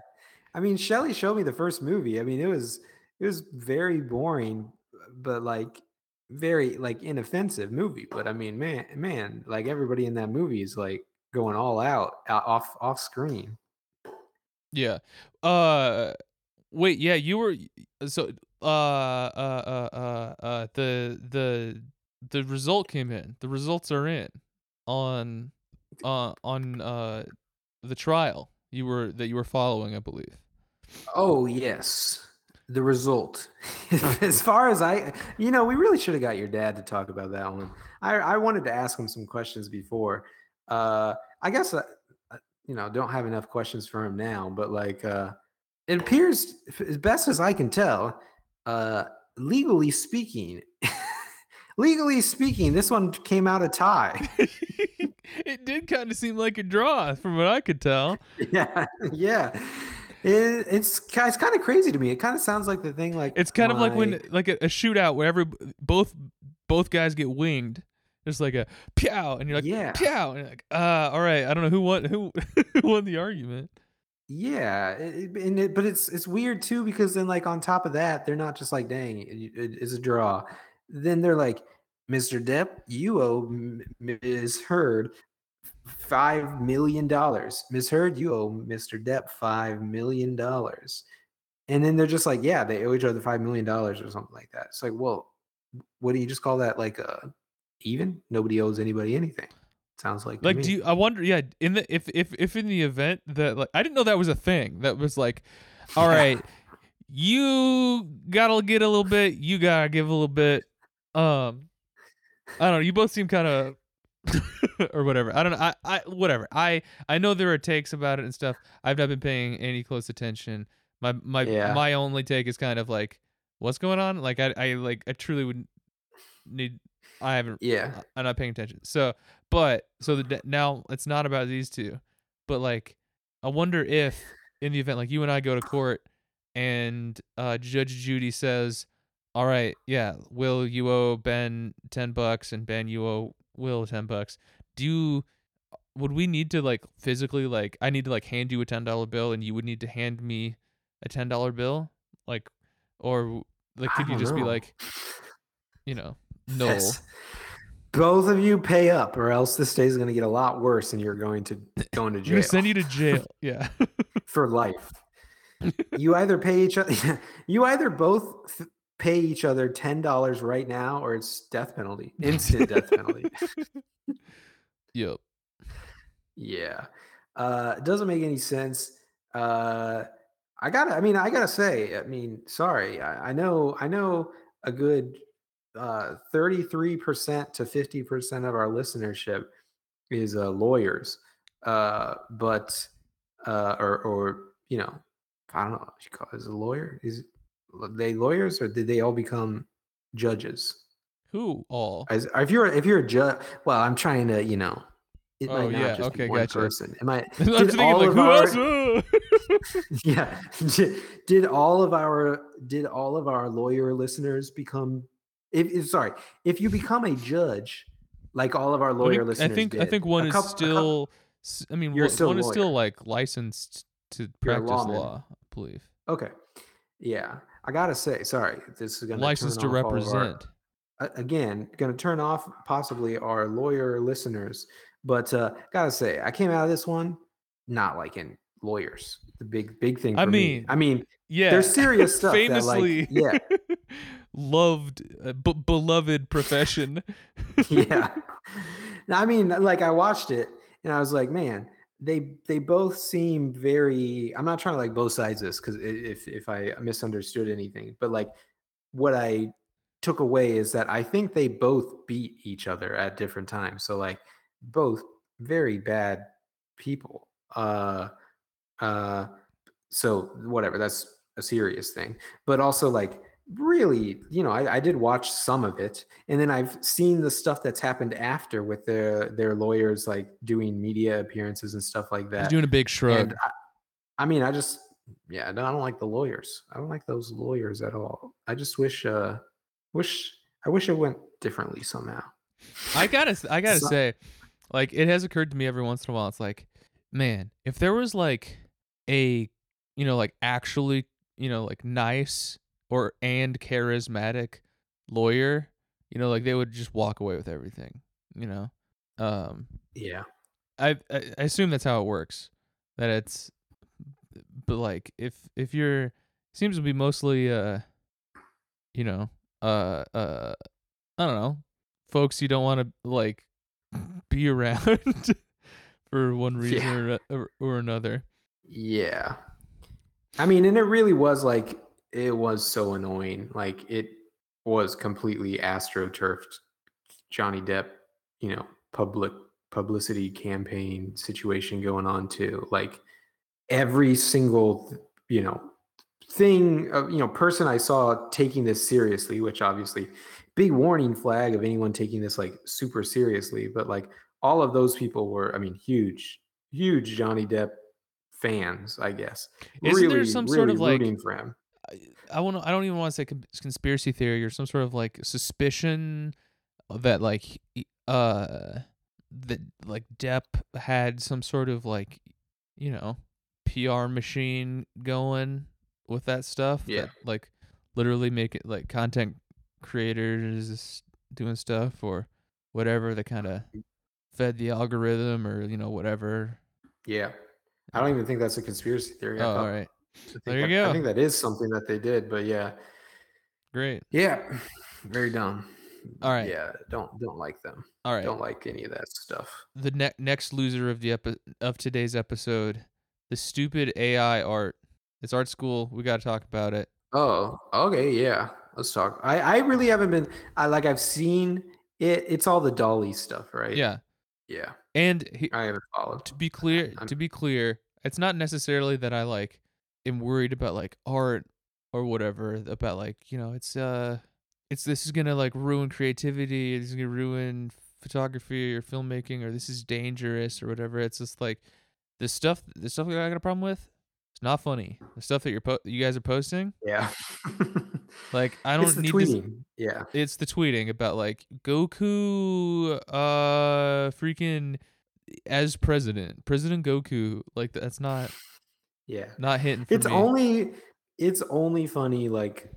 Speaker 1: I mean, Shelley showed me the first movie. I mean, it was it was very boring, but like very like inoffensive movie. But I mean, man, man, like everybody in that movie is like going all out off off screen.
Speaker 2: yeah. Uh, wait. Yeah, you were so. Uh, uh, uh, uh, uh, the the the result came in. The results are in on uh on uh the trial you were that you were following, I believe.
Speaker 1: Oh yes, the result. [LAUGHS] [LAUGHS] as far as I, you know, we really should have got your dad to talk about that one. I I wanted to ask him some questions before. Uh, I guess I, I, you know don't have enough questions for him now, but like uh, it appears, as best as I can tell, uh, legally speaking. [LAUGHS] Legally speaking, this one came out a tie. [LAUGHS]
Speaker 2: it did kind of seem like a draw, from what I could tell. [LAUGHS]
Speaker 1: yeah, yeah. It, it's it's kind of crazy to me. It kind of sounds like the thing like
Speaker 2: It's kind of like when like a, a shootout where every both both guys get winged. Just like a pow, and you're like
Speaker 1: Yeah.
Speaker 2: pow, and you're like, uh, all right, I don't know who won who who won the argument.
Speaker 1: Yeah, and it, but it's it's weird too because then like on top of that, they're not just like, dang, it, it- it's a draw. Then they're like, Mr. Depp, you owe Ms. Heard five million dollars. Ms. Heard, you owe Mr. Depp five million dollars. And then they're just like, yeah, they owe each other five million dollars or something like that. It's like, well, what do you just call that? Like, uh, even nobody owes anybody anything. Sounds like
Speaker 2: Like, do you? I wonder. Yeah, in the if if if in the event that like I didn't know that was a thing. That was like, [LAUGHS] all right you gotta get a little bit. You gotta give a little bit. Um, I don't know. You both seem kind of. [LAUGHS] or whatever. I don't know. I, I whatever. I I know there are takes about it and stuff. I've not been paying any close attention. My my
Speaker 1: Yeah.
Speaker 2: my only take is kind of like, what's going on? Like I I like I truly would need I haven't
Speaker 1: Yeah.
Speaker 2: I'm not paying attention. So, but so the now it's not about these two, but like I wonder if in the event like you and I go to court and uh Judge Judy says, "All right, yeah, Will you owe Ben 10 bucks and Ben you owe Will 10 bucks." Do you would we need to like physically like I need to like hand you a $10 bill and you would need to hand me a $10 bill? Like or like could you just be like, you know, no.
Speaker 1: Yes. Both of you pay up, or else this day is going to get a lot worse, and you're going to go into jail
Speaker 2: gonna send you to jail. [LAUGHS] Yeah.
Speaker 1: for life. you either pay each other. [LAUGHS] You either both th- pay each other ten dollars right now, or it's death penalty, [LAUGHS] instant death penalty.
Speaker 2: yep.
Speaker 1: Yeah, uh, it doesn't make any sense. Uh, I gotta. I mean, I gotta say. I mean, sorry. I, I know. I know a good uh, thirty-three percent to fifty percent of our listenership is uh, lawyers, uh, but uh, or or you know, I don't know. Call is a lawyer? Is they lawyers or did they all become judges?
Speaker 2: Who all?
Speaker 1: As, if you're if you're a judge, well, I'm trying to you know, it
Speaker 2: Oh,
Speaker 1: might not
Speaker 2: yeah,
Speaker 1: just
Speaker 2: okay,
Speaker 1: be one
Speaker 2: gotcha.
Speaker 1: person. Might. [LAUGHS]
Speaker 2: I'm
Speaker 1: did
Speaker 2: thinking
Speaker 1: all
Speaker 2: like
Speaker 1: of
Speaker 2: who
Speaker 1: our- [LAUGHS] [LAUGHS] yeah. Did, did all of our did all of our lawyer listeners become? If, sorry, if you become a judge, like all of our
Speaker 2: I
Speaker 1: lawyer
Speaker 2: think,
Speaker 1: listeners,
Speaker 2: I think I think one
Speaker 1: a
Speaker 2: is
Speaker 1: coup- a coup-
Speaker 2: still. s- I mean, one, one is still like licensed to practice law. I believe
Speaker 1: okay. Yeah, I gotta say, sorry, this is gonna
Speaker 2: licensed to
Speaker 1: turn off all of our-
Speaker 2: represent.
Speaker 1: again going to turn off possibly our lawyer listeners but uh gotta say i came out of this one not liking lawyers the big big thing for
Speaker 2: I
Speaker 1: me.
Speaker 2: mean,
Speaker 1: i mean
Speaker 2: Yeah,
Speaker 1: they're serious [LAUGHS] stuff that,
Speaker 2: Famously,
Speaker 1: like, yeah. [LAUGHS]
Speaker 2: loved, uh, b- beloved profession. [LAUGHS]
Speaker 1: yeah i mean like i watched it and i was like man they they both seem very i'm not trying to like both sides of this because if if i misunderstood anything but like what i took away is that i think they both beat each other at different times so like both very bad people uh uh so whatever that's a serious thing but also like really you know I, I did watch some of it and then i've seen the stuff that's happened after with their their lawyers like doing media appearances and stuff like that.
Speaker 2: He's doing a big shrug.
Speaker 1: and I, I mean i just yeah no, i don't like the lawyers i don't like those lawyers at all i just wish uh wish i wish it went differently somehow
Speaker 2: I gotta, I [LAUGHS] gotta
Speaker 1: So-
Speaker 2: say, like it has occurred to me every once in a while. It's like, man, if there was like a, you know, like actually, you know, like nice or and charismatic lawyer, you know, like they would just walk away with everything. You know, um,
Speaker 1: yeah
Speaker 2: I I assume that's how it works. That it's, but like if if you're seems to be mostly uh, you know, uh uh, I don't know, folks you don't want to like [LAUGHS] be around [LAUGHS] for one reason
Speaker 1: Yeah.
Speaker 2: or, or or another.
Speaker 1: Yeah. I mean, and it really was like it was so annoying. Like it was completely astroturfed Johnny Depp, you know, public publicity campaign situation going on too. Like every single, you know, thing of, you know, person I saw taking this seriously, which obviously big warning flag of anyone taking this like super seriously, but like all of those people were, I mean, huge, huge Johnny Depp fans, I guess.
Speaker 2: Isn't there some sort of, like-
Speaker 1: for him?
Speaker 2: I want. I don't even want to say conspiracy theory or some sort of like suspicion that like uh that like Depp had some sort of like you know PR machine going with that stuff.
Speaker 1: Yeah.
Speaker 2: that, like literally make it like content creators doing stuff or whatever that kind of fed the algorithm or you know whatever.
Speaker 1: Yeah. I don't even think that's a conspiracy theory. I
Speaker 2: Oh, all right, There you
Speaker 1: that-
Speaker 2: go.
Speaker 1: I think that is something that they did, but yeah.
Speaker 2: great.
Speaker 1: Yeah. Very dumb.
Speaker 2: All right.
Speaker 1: Yeah. Don't don't like them.
Speaker 2: All right.
Speaker 1: Don't like any of that stuff.
Speaker 2: the ne- next loser of the epi- of today's episode, the stupid AI art. It's art school. We got to talk about it.
Speaker 1: Oh, okay, yeah. Let's talk. I I really haven't been I like I've seen it it's all the DALL-E stuff, right?
Speaker 2: Yeah,
Speaker 1: Yeah.
Speaker 2: and he,
Speaker 1: I haven't followed.
Speaker 2: to be clear,
Speaker 1: I'm-
Speaker 2: to be clear, it's not necessarily that I like am worried about like art or whatever about like you know it's uh it's this is gonna like ruin creativity. It's gonna ruin photography or filmmaking or this is dangerous or whatever. It's just like the stuff the stuff that I got a problem with. It's not funny. The stuff that you're po- you guys are posting.
Speaker 1: Yeah.
Speaker 2: Like I don't need to.
Speaker 1: tweeting. Yeah.
Speaker 2: It's the tweeting about like Goku, uh, freaking as president, President Goku. Like that's not
Speaker 1: Yeah.
Speaker 2: not hitting. For
Speaker 1: It's
Speaker 2: me.
Speaker 1: only it's only funny like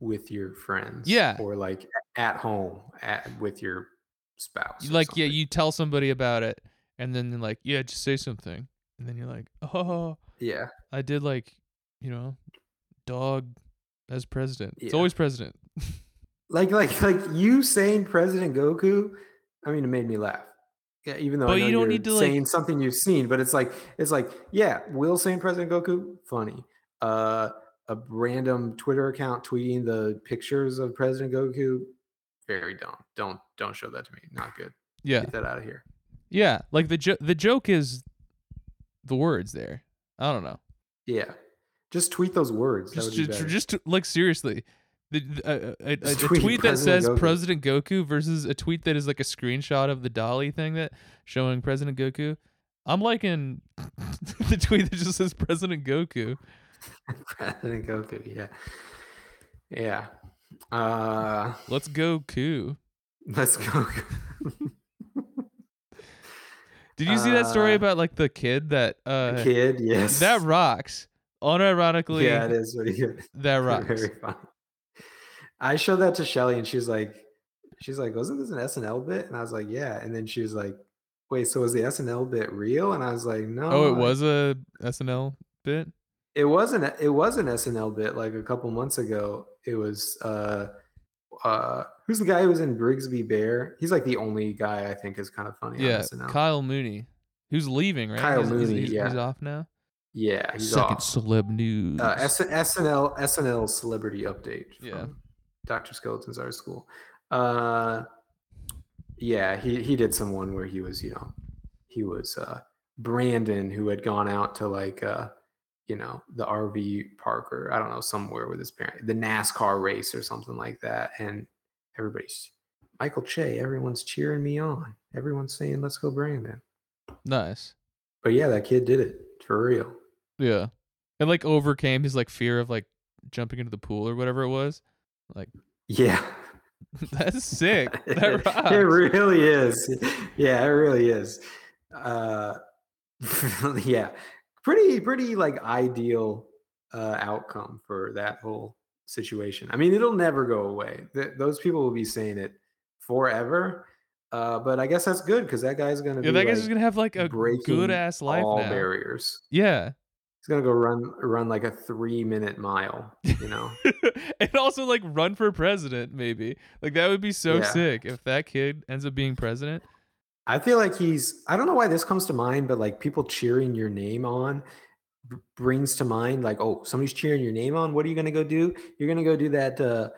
Speaker 1: with your friends.
Speaker 2: Yeah.
Speaker 1: Or like at home at, with your spouse.
Speaker 2: like yeah, you tell somebody about it, and then like, yeah, just say something, and then you're like, [LAUGHS] oh,
Speaker 1: Yeah.
Speaker 2: I did like, you know, dog as president. It's always president. [LAUGHS]
Speaker 1: Like like like you saying President Goku, I mean it made me laugh. Yeah, even though
Speaker 2: But you don't need to, like-
Speaker 1: saying something you've seen, but it's like it's like, yeah, Will saying President Goku, funny. Uh a random Twitter account tweeting the pictures of President Goku, very dumb. Don't don't show that to me. Not good.
Speaker 2: Yeah,
Speaker 1: Get that out of here.
Speaker 2: yeah. Like the jo- the joke is the words there. I don't know.
Speaker 1: Yeah. Just tweet those words.
Speaker 2: Just,
Speaker 1: be
Speaker 2: just, just like seriously, the, the, uh, a, a, a
Speaker 1: tweet
Speaker 2: tweet that says
Speaker 1: Goku.
Speaker 2: President Goku versus a tweet that is like a screenshot of the DALL-E thing that showing President Goku. I'm liking [LAUGHS] the tweet that just says President Goku. [LAUGHS]
Speaker 1: President Goku, yeah. Yeah. Uh
Speaker 2: Let's go, Koo.
Speaker 1: let's go.
Speaker 2: Did you see that story
Speaker 1: Uh,
Speaker 2: about like the kid that uh
Speaker 1: Kid, yes.
Speaker 2: that rocks? Unironically,
Speaker 1: Yeah, it is good.
Speaker 2: that [LAUGHS] rocks.
Speaker 1: Very funny. I showed that to Shelly and she's like, she's like, wasn't this an SNL bit? And I was like, yeah. And then she was like, wait, so was the SNL bit real? And I was like, no.
Speaker 2: Oh, it was a SNL bit.
Speaker 1: It wasn't. It was an SNL bit like a couple months ago. It was. uh uh Who's the guy who was in Brigsby Bear? He's like the only guy I think is kind of funny
Speaker 2: Yeah,
Speaker 1: on SNL.
Speaker 2: Kyle Mooney, who's leaving, right?
Speaker 1: Kyle
Speaker 2: He's-
Speaker 1: Mooney,
Speaker 2: he's,
Speaker 1: yeah.
Speaker 2: he's off now.
Speaker 1: yeah, he's
Speaker 2: Second
Speaker 1: off.
Speaker 2: celeb news.
Speaker 1: uh, S- SNL SNL celebrity update.
Speaker 2: Yeah.
Speaker 1: Dr. Skeleton's art school. Uh, yeah, he he did some one where he was, you know, he was uh Brandon who had gone out to like uh you know the RV park or I don't know somewhere with his parent, the NASCAR race or something like that, and everybody's Michael Che, everyone's cheering me on. Everyone's saying, "Let's go, Brandon."
Speaker 2: nice.
Speaker 1: But yeah, that kid did it for real.
Speaker 2: Yeah, and like overcame his like fear of like jumping into the pool or whatever it was. Like
Speaker 1: Yeah. [LAUGHS]
Speaker 2: that's sick. [LAUGHS] That rocks.
Speaker 1: it really is. Yeah, it really is. Uh, [LAUGHS] yeah, pretty pretty like ideal uh, outcome for that whole situation. I mean, it'll never go away. Th- those people will be saying it forever. Uh, but I guess that's good because that guy's gonna
Speaker 2: yeah,
Speaker 1: be
Speaker 2: that guy's
Speaker 1: like,
Speaker 2: gonna have like a good ass life
Speaker 1: all
Speaker 2: now.
Speaker 1: barriers.
Speaker 2: Yeah,
Speaker 1: He's gonna go run run like a three minute mile. You know. [LAUGHS]
Speaker 2: and also like run for president. Maybe like that would be so
Speaker 1: Yeah.
Speaker 2: sick if that kid ends up being president.
Speaker 1: I feel like he's I don't know why this comes to mind, but like people cheering your name on b- brings to mind like, oh, somebody's cheering your name on. What are you gonna go do? You're gonna go do that uh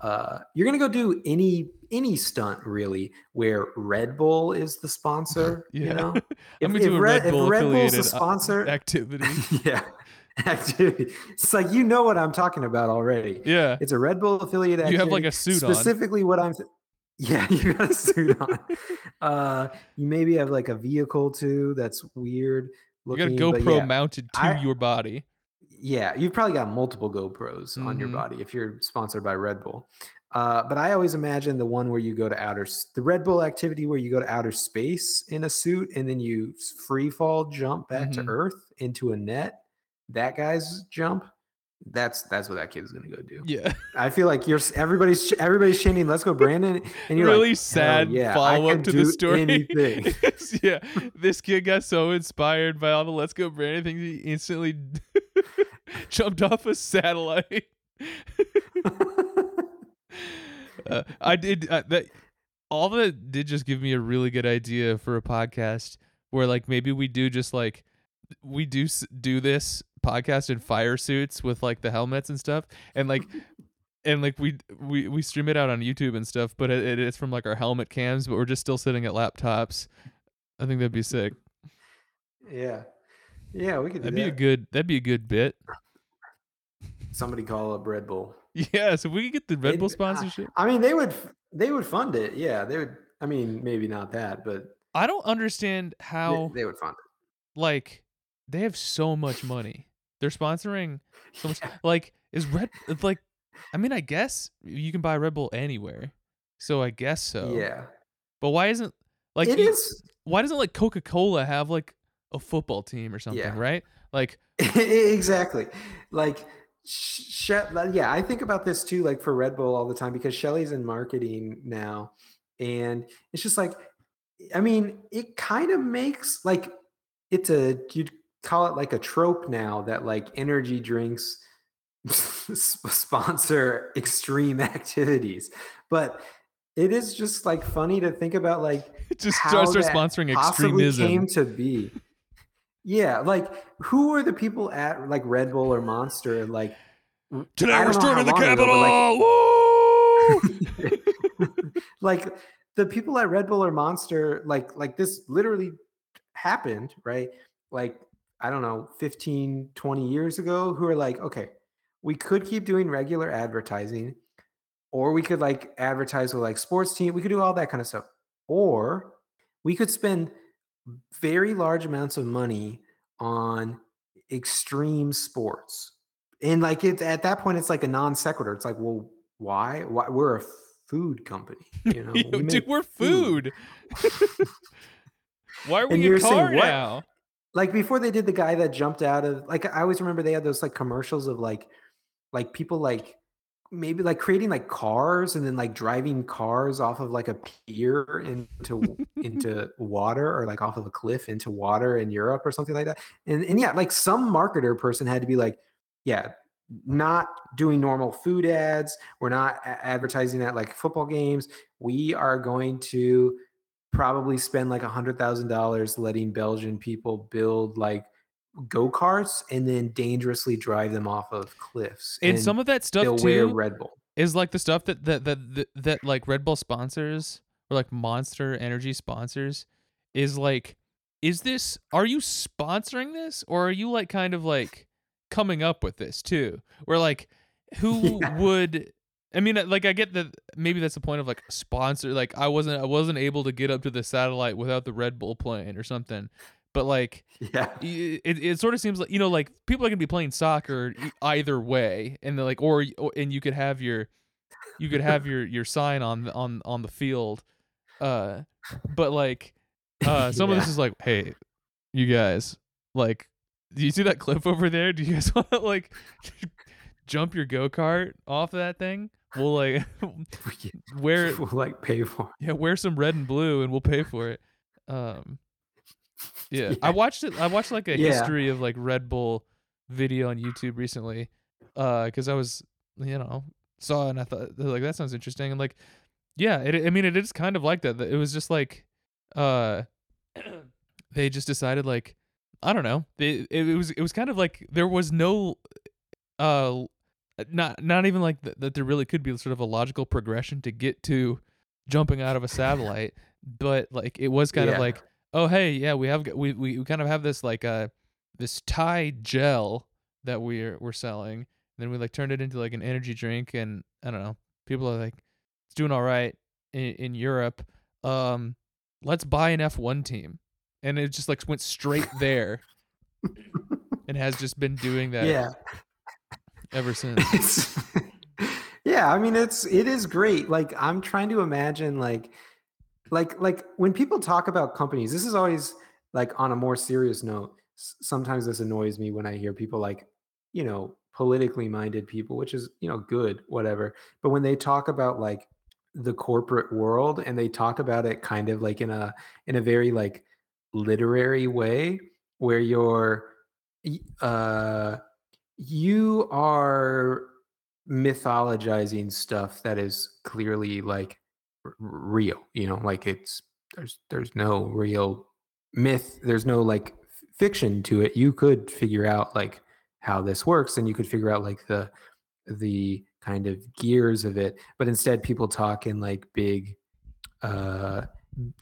Speaker 1: uh you're gonna go do any any stunt really where Red Bull is the sponsor. [LAUGHS]
Speaker 2: Yeah.
Speaker 1: You know? [LAUGHS] If- if Red-
Speaker 2: Red
Speaker 1: if
Speaker 2: Bull
Speaker 1: Red Bull's a
Speaker 2: uh,
Speaker 1: sponsor- [LAUGHS]
Speaker 2: activity.
Speaker 1: yeah. Activity. It's like you know what I'm talking about already.
Speaker 2: yeah,
Speaker 1: It's a Red Bull affiliate activity.
Speaker 2: you have like a suit on.
Speaker 1: specifically what I'm. yeah, you got a suit on. uh, you maybe have like a vehicle too. That's weird.
Speaker 2: You got a GoPro
Speaker 1: yeah,
Speaker 2: mounted to
Speaker 1: I-
Speaker 2: your body.
Speaker 1: Yeah, you've probably got multiple GoPros on your
Speaker 2: Mhm.
Speaker 1: body if you're sponsored by Red Bull. Uh, but I always imagine the one where you go to outer, the Red Bull activity where you go to outer space in a suit and then you free fall jump back
Speaker 2: Mhm.
Speaker 1: to Earth into a net. That guy's jump. That's that's what that kid's gonna go do.
Speaker 2: Yeah, [LAUGHS]
Speaker 1: I feel like you're everybody's everybody's chanting, "Let's go, Brandon!" And you're
Speaker 2: really
Speaker 1: like,
Speaker 2: sad
Speaker 1: yeah,
Speaker 2: follow up to the story.
Speaker 1: Anything. [LAUGHS]
Speaker 2: yeah, this kid got so inspired by all the "Let's Go Brandon" things, he instantly [LAUGHS] [LAUGHS] jumped off a satellite. [LAUGHS] uh, I did uh, that. All that did just give me a really good idea for a podcast where, like, maybe we do just like we do do this podcast in fire suits with like the helmets and stuff, and like. And like we we we stream it out on YouTube and stuff, but it, it is from like our helmet cams, but we're just still sitting at laptops. I think that'd be sick.
Speaker 1: yeah, yeah, we could. Do
Speaker 2: That'd be a good. That'd be a good bit.
Speaker 1: somebody call up Red Bull. [LAUGHS]
Speaker 2: Yeah, so we could get the Red Bull sponsorship.
Speaker 1: I mean, they would they would fund it. Yeah, they would. I mean, maybe not that, but
Speaker 2: I don't understand how
Speaker 1: they would fund it.
Speaker 2: like they have so much money. They're sponsoring so much.
Speaker 1: Yeah. [LAUGHS]
Speaker 2: Like is Red it's like I mean I guess you can buy Red Bull anywhere. So I guess so.
Speaker 1: yeah,
Speaker 2: But why isn't like
Speaker 1: it is,
Speaker 2: why doesn't like Coca-Cola have like a football team or something,
Speaker 1: Yeah.
Speaker 2: right? Like [LAUGHS]
Speaker 1: exactly. Like, She- uh, yeah, I think about this too, like for Red Bull all the time because Shelly's in marketing now, and it's just like, I mean, it kind of makes like it's a you'd call it like a trope now that like energy drinks [LAUGHS] sponsor extreme [LAUGHS] activities, but it is just like funny to think about like
Speaker 2: just
Speaker 1: how
Speaker 2: start, start
Speaker 1: that
Speaker 2: sponsoring extremism.
Speaker 1: came to be. Yeah, like who are the people at like Red Bull or Monster? Like
Speaker 2: Today we're
Speaker 1: don't know how
Speaker 2: storming the
Speaker 1: long ago, but,
Speaker 2: Capitol.
Speaker 1: Like, [LAUGHS] [LAUGHS] like the people at Red Bull or Monster, like like this literally happened, right? Like I don't know, 15, 20 years ago, who are like, okay, we could keep doing regular advertising, or we could like advertise with like sports team, we could do all that kind of stuff. Or we could spend very large amounts of money on extreme sports. And like it at that point, it's like a non sequitur. It's like, well, why? Why we're a food company, [LAUGHS] you know? we
Speaker 2: Dude, we're food. [LAUGHS] Why are we
Speaker 1: And
Speaker 2: a
Speaker 1: you're saying
Speaker 2: car
Speaker 1: what?
Speaker 2: now?
Speaker 1: like before they did the guy that jumped out of like I always remember they had those like commercials of like like people like maybe like creating like cars and then like driving cars off of like a pier into into [LAUGHS] water or like off of a cliff into water in Europe or something like that. And and yeah, like some marketer person had to be like, yeah, not doing normal food ads. We're not a- advertising at like football games. We are going to probably spend like a hundred thousand dollars letting Belgian people build like go karts and then dangerously drive them off of cliffs.
Speaker 2: And some of that stuff
Speaker 1: they'll wear Red Bull.
Speaker 2: is like the stuff that that, that that that like Red Bull sponsors or like Monster Energy sponsors is like is this are you sponsoring this or are you like kind of like coming up with this too? Where like who [LAUGHS]
Speaker 1: Yeah.
Speaker 2: would I mean uh, like I get that maybe that's the point of like sponsor like I wasn't I wasn't able to get up to the satellite without the Red Bull plane or something. But like
Speaker 1: Yeah.
Speaker 2: it, it sort of seems like you know like people are gonna be playing soccer either way and they're like or, and you could have your you could have your your sign on on on the field uh but like uh [LAUGHS] some of this is like hey you guys like do you see that cliff over there do you guys [LAUGHS] want to like [LAUGHS] jump your go-kart off of that thing we'll like wear
Speaker 1: we'll like pay for. it.
Speaker 2: yeah, wear some red and blue and we'll pay for it. Um [LAUGHS] yeah. I watched it I watched like a
Speaker 1: Yeah.
Speaker 2: history of like Red Bull video on YouTube recently. Uh cuz I was, you know, saw and I thought like that sounds interesting and like yeah, it I mean it is kind of like that. It was just like uh [CLEARS THROAT] they just decided like I don't know. They, it, it was it was kind of like there was no uh not not even like th- that there really could be sort of a logical progression to get to jumping out of a [LAUGHS] satellite but like it was kind of like oh hey yeah we have we, we we kind of have this like uh this Thai gel that we're we're selling then we like turned it into like an energy drink and I don't know people are like it's doing all right in, in Europe um let's buy an F1 team and it just like went straight there and has just been doing [LAUGHS] that
Speaker 1: Yeah.
Speaker 2: ever [LAUGHS] since
Speaker 1: It's, [LAUGHS] yeah, I mean it's it is great. Like I'm trying to imagine like like like when people talk about companies, this is always like on a more serious note. Sometimes this annoys me when I hear people like, you know, politically minded people, which is, you know, good, whatever. But when they talk about like the corporate world and they talk about it kind of like in a in a very like literary way where you're uh you are mythologizing stuff that is clearly like r- real you know like it's there's there's no real myth there's no like f- fiction to it. You could figure out like how this works and you could figure out like the the kind of gears of it but instead people talk in like big uh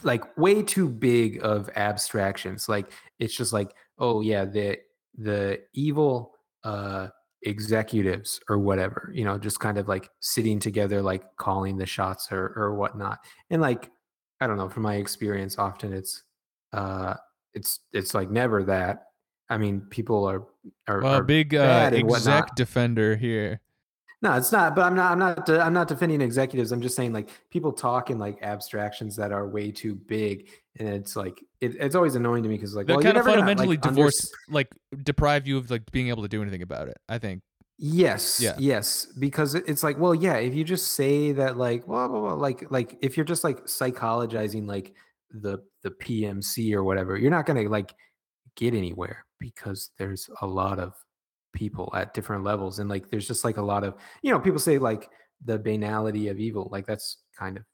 Speaker 1: like way too big of abstractions. Like it's just like oh yeah the the evil uh executives or whatever, you know, just kind of like sitting together, like calling the shots or or whatnot. And like, I don't know, from my experience, often it's uh it's it's like never that. I mean, people are are,
Speaker 2: Well,
Speaker 1: are
Speaker 2: big uh, exec
Speaker 1: whatnot.
Speaker 2: defender here.
Speaker 1: No, it's not. But I'm not. I'm not. I'm not defending executives. I'm just saying like people talk in like abstractions that are way too big, and it's like it, it's always annoying to me because like
Speaker 2: That
Speaker 1: well,
Speaker 2: kind of fundamentally
Speaker 1: like,
Speaker 2: divorce,
Speaker 1: unders-
Speaker 2: like deprive you of like being able to do anything about it. I think.
Speaker 1: Yes.
Speaker 2: Yeah.
Speaker 1: Yes. Because it's like, well, yeah, if you just say that, like, well, well, well, like, like if you're just like psychologizing like the the PMC or whatever, you're not gonna like get anywhere because there's a lot of people at different levels, and like there's just like a lot of you know people say like the banality of evil, like that's kind of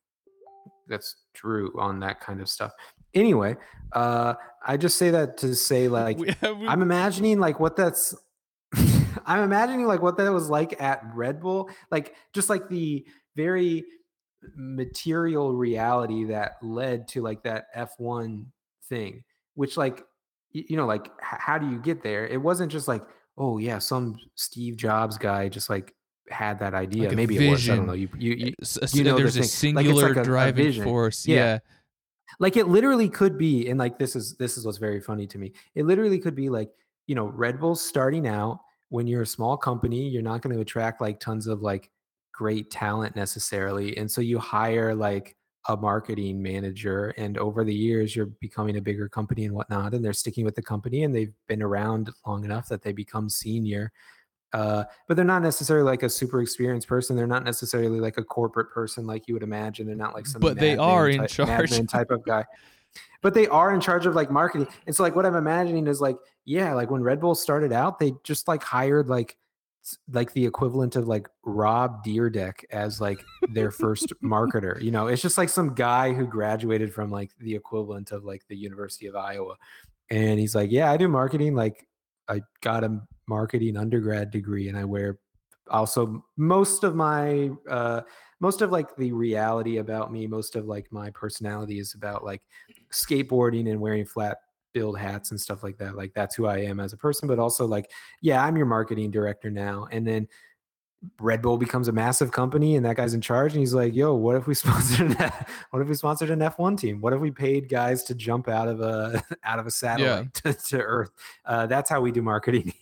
Speaker 1: that's true on that kind of stuff. Anyway, uh, I just say that to say [LAUGHS] like
Speaker 2: We- we-
Speaker 1: I'm imagining like what that's [LAUGHS] I'm imagining like what that was like at Red Bull, like just like the very material reality that led to like that F1 thing, which like you know like how do you get there? It wasn't just like oh yeah, some Steve Jobs guy just like had that idea.
Speaker 2: a
Speaker 1: Maybe it was. I don't know. You you, you you know the
Speaker 2: there's a
Speaker 1: thing. Like,
Speaker 2: singular
Speaker 1: like a- a
Speaker 2: driving
Speaker 1: vision.
Speaker 2: force.
Speaker 1: Yeah.
Speaker 2: Yeah.
Speaker 1: like it literally could be and like this is this is what's very funny to me it literally could be like you know red bull's starting out when you're a small company you're not going to attract like tons of like great talent necessarily and so you hire like a marketing manager and over the years you're becoming a bigger company and whatnot and they're sticking with the company and they've been around long enough that they become senior uh, but they're not necessarily like a super experienced person. They're not necessarily like a corporate person like you would imagine. They're not like some
Speaker 2: But they are in
Speaker 1: type,
Speaker 2: charge.
Speaker 1: type of [LAUGHS] guy. But they are in charge of like marketing. And so like what I'm imagining is like, yeah, like when Red Bull started out, they just like hired like like the equivalent of like Rob Dyrdek as like their first [LAUGHS] marketer. You know, it's just like some guy who graduated from like the equivalent of like the University of Iowa. And he's like, Yeah, I do marketing. Like I got a marketing undergrad degree and I wear also most of my uh most of like the reality about me most of like my personality is about like skateboarding and wearing flat build hats and stuff like that like that's who i am as a person but also like yeah i'm your marketing director now and then red bull becomes a massive company and that guy's in charge and he's like yo what if we [LAUGHS] sponsored an what if we sponsored an f1 team what if we paid guys to jump out of a [LAUGHS] out of a satellite [LAUGHS] to, to earth uh, that's how we do marketing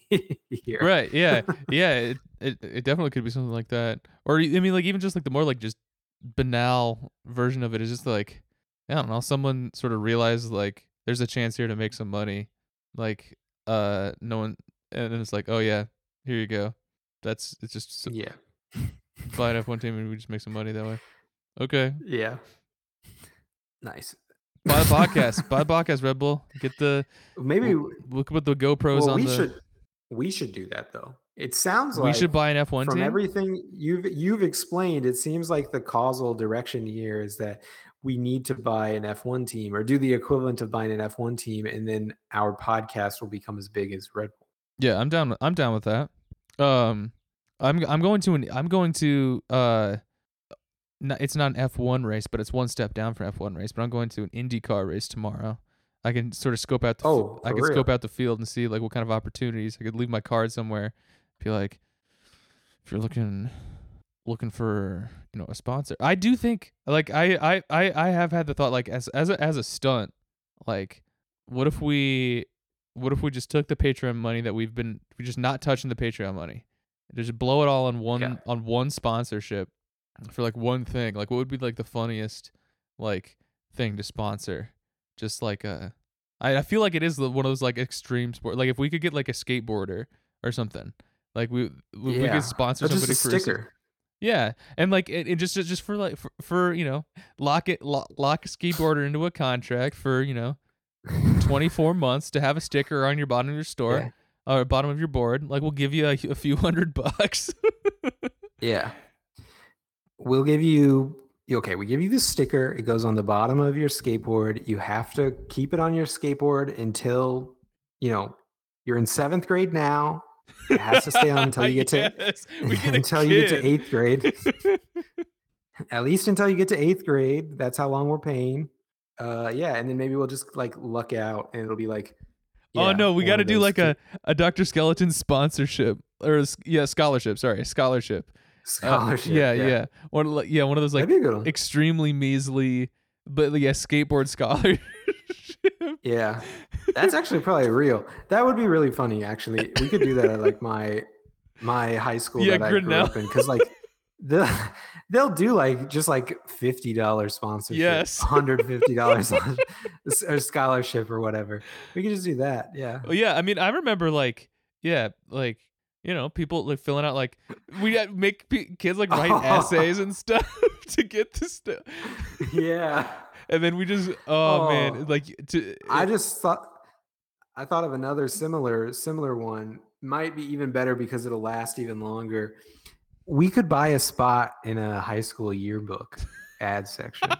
Speaker 1: here
Speaker 2: Right. Yeah. yeah. It, it it definitely could be something like that. Or I mean, like even just like the more like just banal version of it is just like I don't know. Someone sort of realized like there's a chance here to make some money. Like uh, no one, and then it's like, oh yeah, here you go. That's it's just s-
Speaker 1: yeah [LAUGHS]
Speaker 2: buy an F1 team and we just make some money that way. Okay.
Speaker 1: Yeah. Nice.
Speaker 2: Buy the podcast. Buy the [LAUGHS] podcast, Red Bull. Get the
Speaker 1: Maybe
Speaker 2: look at the GoPros
Speaker 1: well,
Speaker 2: on
Speaker 1: we
Speaker 2: the.
Speaker 1: should we should do that though. It sounds like we
Speaker 2: should buy an F1
Speaker 1: from
Speaker 2: team.
Speaker 1: everything you've you've explained, it seems like the causal direction here is that we need to buy an F1 team or do the equivalent of buying an F1 team, and then our podcast will become as big as Red Bull.
Speaker 2: Yeah, I'm down. I'm down with that. Um, I'm I'm going to an I'm going to uh, n- it's not an F1 race, but it's one step down from F1 race. But I'm going to an IndyCar race tomorrow. I can sort of scope out the
Speaker 1: Oh,
Speaker 2: I can
Speaker 1: real?
Speaker 2: scope out the field and see like what kind of opportunities I could leave my card somewhere. Be like, if you're looking looking for you know a sponsor, I do think like I I I, I have had the thought like as as a, as a stunt, like what if we what if we just took the Patreon money that we've been we just not touching the Patreon money, just blow it all on one
Speaker 1: Yeah.
Speaker 2: on one sponsorship for like one thing. Like what would be like the funniest like thing to sponsor? Just like a I, I feel like it is one of those like extreme sport. Like if we could get like a skateboarder or something, like we we, we could sponsor
Speaker 1: Or just
Speaker 2: somebody for
Speaker 1: sticker.
Speaker 2: Yeah, and like it, it just just for like for, for you know lock it lock, lock a skateboarder into a contract for you know 24 [LAUGHS] months to have a sticker on your bottom of your store or bottom of your board. Like we'll give you a, a few [LAUGHS] hundred bucks.
Speaker 1: Yeah. We'll give you okay, we give you the sticker. It goes on the bottom of your skateboard. You have to keep it on your skateboard until, you know, you're in seventh grade now. It has to stay on until you get to
Speaker 2: Yes, get
Speaker 1: until you get to eighth grade. [LAUGHS] At least until you get to eighth grade. That's how long we're paying. Uh yeah, and then maybe we'll just like luck out and it'll be like
Speaker 2: oh no, we got to do like
Speaker 1: two-
Speaker 2: a a Dr. Skeleton sponsorship. or yeah, scholarship. Sorry, scholarship. Uh,
Speaker 1: Scholarship.
Speaker 2: yeah, yeah, One of yeah, one of those like
Speaker 1: That'd be a good one.
Speaker 2: extremely measly, but yeah, skateboard [LAUGHS] scholarship.
Speaker 1: Yeah, that's actually probably real. That would be really funny. Actually, we could do that at like my my high school
Speaker 2: Yeah,
Speaker 1: that I grew up in, because like they'll they'll do like just like fifty dollars sponsorship,
Speaker 2: Yes.
Speaker 1: hundred fifty dollars [LAUGHS] or scholarship or whatever. We could just do that. Yeah,
Speaker 2: Oh, yeah, I mean, I remember like, yeah, like you know, people like filling out like we make p- kids like write [LAUGHS] essays and stuff [LAUGHS] to get this stuff,
Speaker 1: yeah.
Speaker 2: And then we just oh,
Speaker 1: Oh.
Speaker 2: man, like to
Speaker 1: I eh just thought I thought of another similar similar one. Might be even better because it'll last even longer. We could buy a spot in a high school yearbook ad section.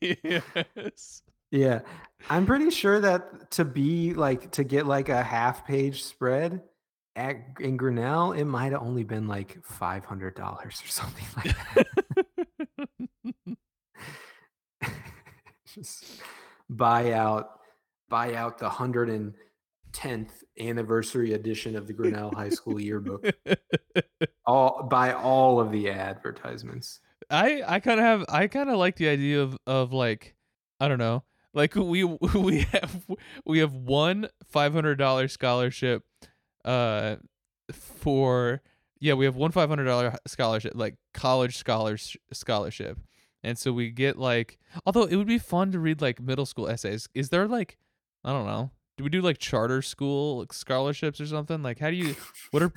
Speaker 2: yes.
Speaker 1: Yeah. I'm pretty sure that to be like to get like a half page spread at in Grinnell, it might have only been like five hundred dollars or something like that. Just buy out buy out the hundred and tenth anniversary edition of the Grinnell High School yearbook. [LAUGHS] All buy all of the advertisements.
Speaker 2: I I kind of have I kind of like the idea of of like I don't know like [LAUGHS] we we have we have one five hundred dollar scholarship uh for yeah we have one five hundred dollar scholarship like college scholars scholarship and so we get like although it would be fun to read like middle school essays is there like I don't know do we do like charter school like, scholarships or something like how do you what are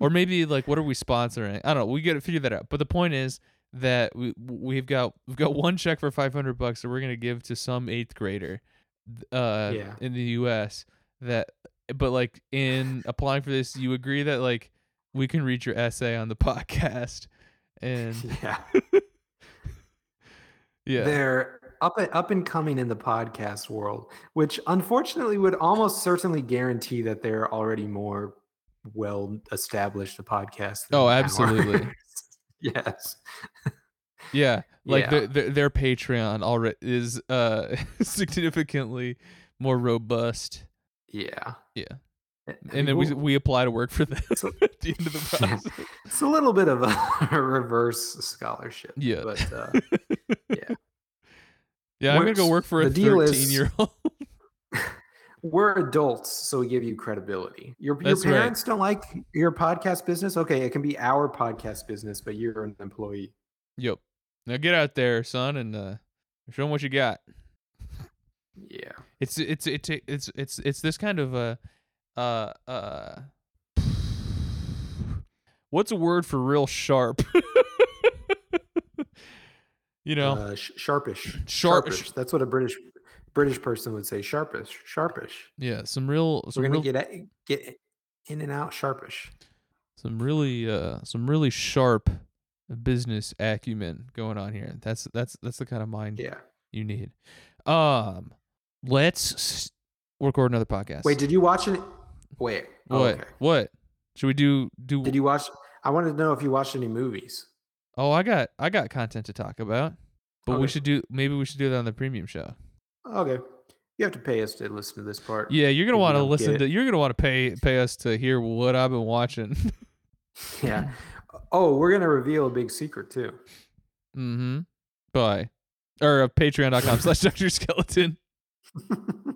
Speaker 2: or [LAUGHS] maybe like what are we sponsoring I don't know we got to figure that out but the point is that we we've got we've got one check for 500 bucks that we're going to give to some 8th grader uh
Speaker 1: Yeah.
Speaker 2: in the US that but like in applying for this you agree that like we can read your essay on the [LAUGHS] podcast and [LAUGHS]
Speaker 1: Yeah.
Speaker 2: Yeah
Speaker 1: They're up up and coming in the podcast world, which unfortunately would almost certainly guarantee that they're already more well established a podcast. than
Speaker 2: Oh, absolutely. [LAUGHS]
Speaker 1: yes.
Speaker 2: yeah like
Speaker 1: Yeah.
Speaker 2: Their, their their Patreon already is uh [LAUGHS] significantly more robust
Speaker 1: Yeah.
Speaker 2: Yeah. And then we
Speaker 1: we'll-
Speaker 2: apply to work for them
Speaker 1: So- [LAUGHS]
Speaker 2: at the end of the
Speaker 1: Yeah. it's a little bit of a reverse scholarship.
Speaker 2: Yeah.
Speaker 1: But uh. Yeah
Speaker 2: I'm gonna go work for a 13 year old. [LAUGHS] [LAUGHS]
Speaker 1: we're adults, so we give you credibility. Your, your
Speaker 2: That's right.
Speaker 1: parents don't like your podcast business. Okay, it can be our podcast business, but you're an employee.
Speaker 2: Yep. Now get out there, son, and uh, show them what you got.
Speaker 1: Yeah.
Speaker 2: It's it's it's it's it's it's this kind of uh uh uh. [SIGHS] What's a word for real sharp? [LAUGHS] you know,
Speaker 1: uh, sh- sharpish. [CLEARS THROAT]
Speaker 2: Sharp-
Speaker 1: Sharpish. That's what a British British person would say. Sharpish. Sharpish.
Speaker 2: yeah, some real some
Speaker 1: We're gonna
Speaker 2: real,
Speaker 1: get get in and out sharpish.
Speaker 2: some really uh some really sharp business acumen going on here. That's that's that's the kind of mind
Speaker 1: Yeah.
Speaker 2: you need. Um, let's record another podcast.
Speaker 1: Wait, did you watch it? Wait. oh,
Speaker 2: what?
Speaker 1: okay.
Speaker 2: What? Should we do? Do?
Speaker 1: Did you watch? I wanted to know if you watched any movies.
Speaker 2: Oh, I got I got content to talk about, but we should do maybe we should do that on the premium show.
Speaker 1: Okay. You have to pay us to listen to this part.
Speaker 2: Yeah, you're gonna want to listen to. You're gonna want to pay pay us to hear what I've been watching. [LAUGHS]
Speaker 1: Yeah. Oh, we're gonna reveal a big secret too.
Speaker 2: mm-hmm. Bye. Or uh, patreon.com slash [LAUGHS] Dr. Skeleton. [LAUGHS]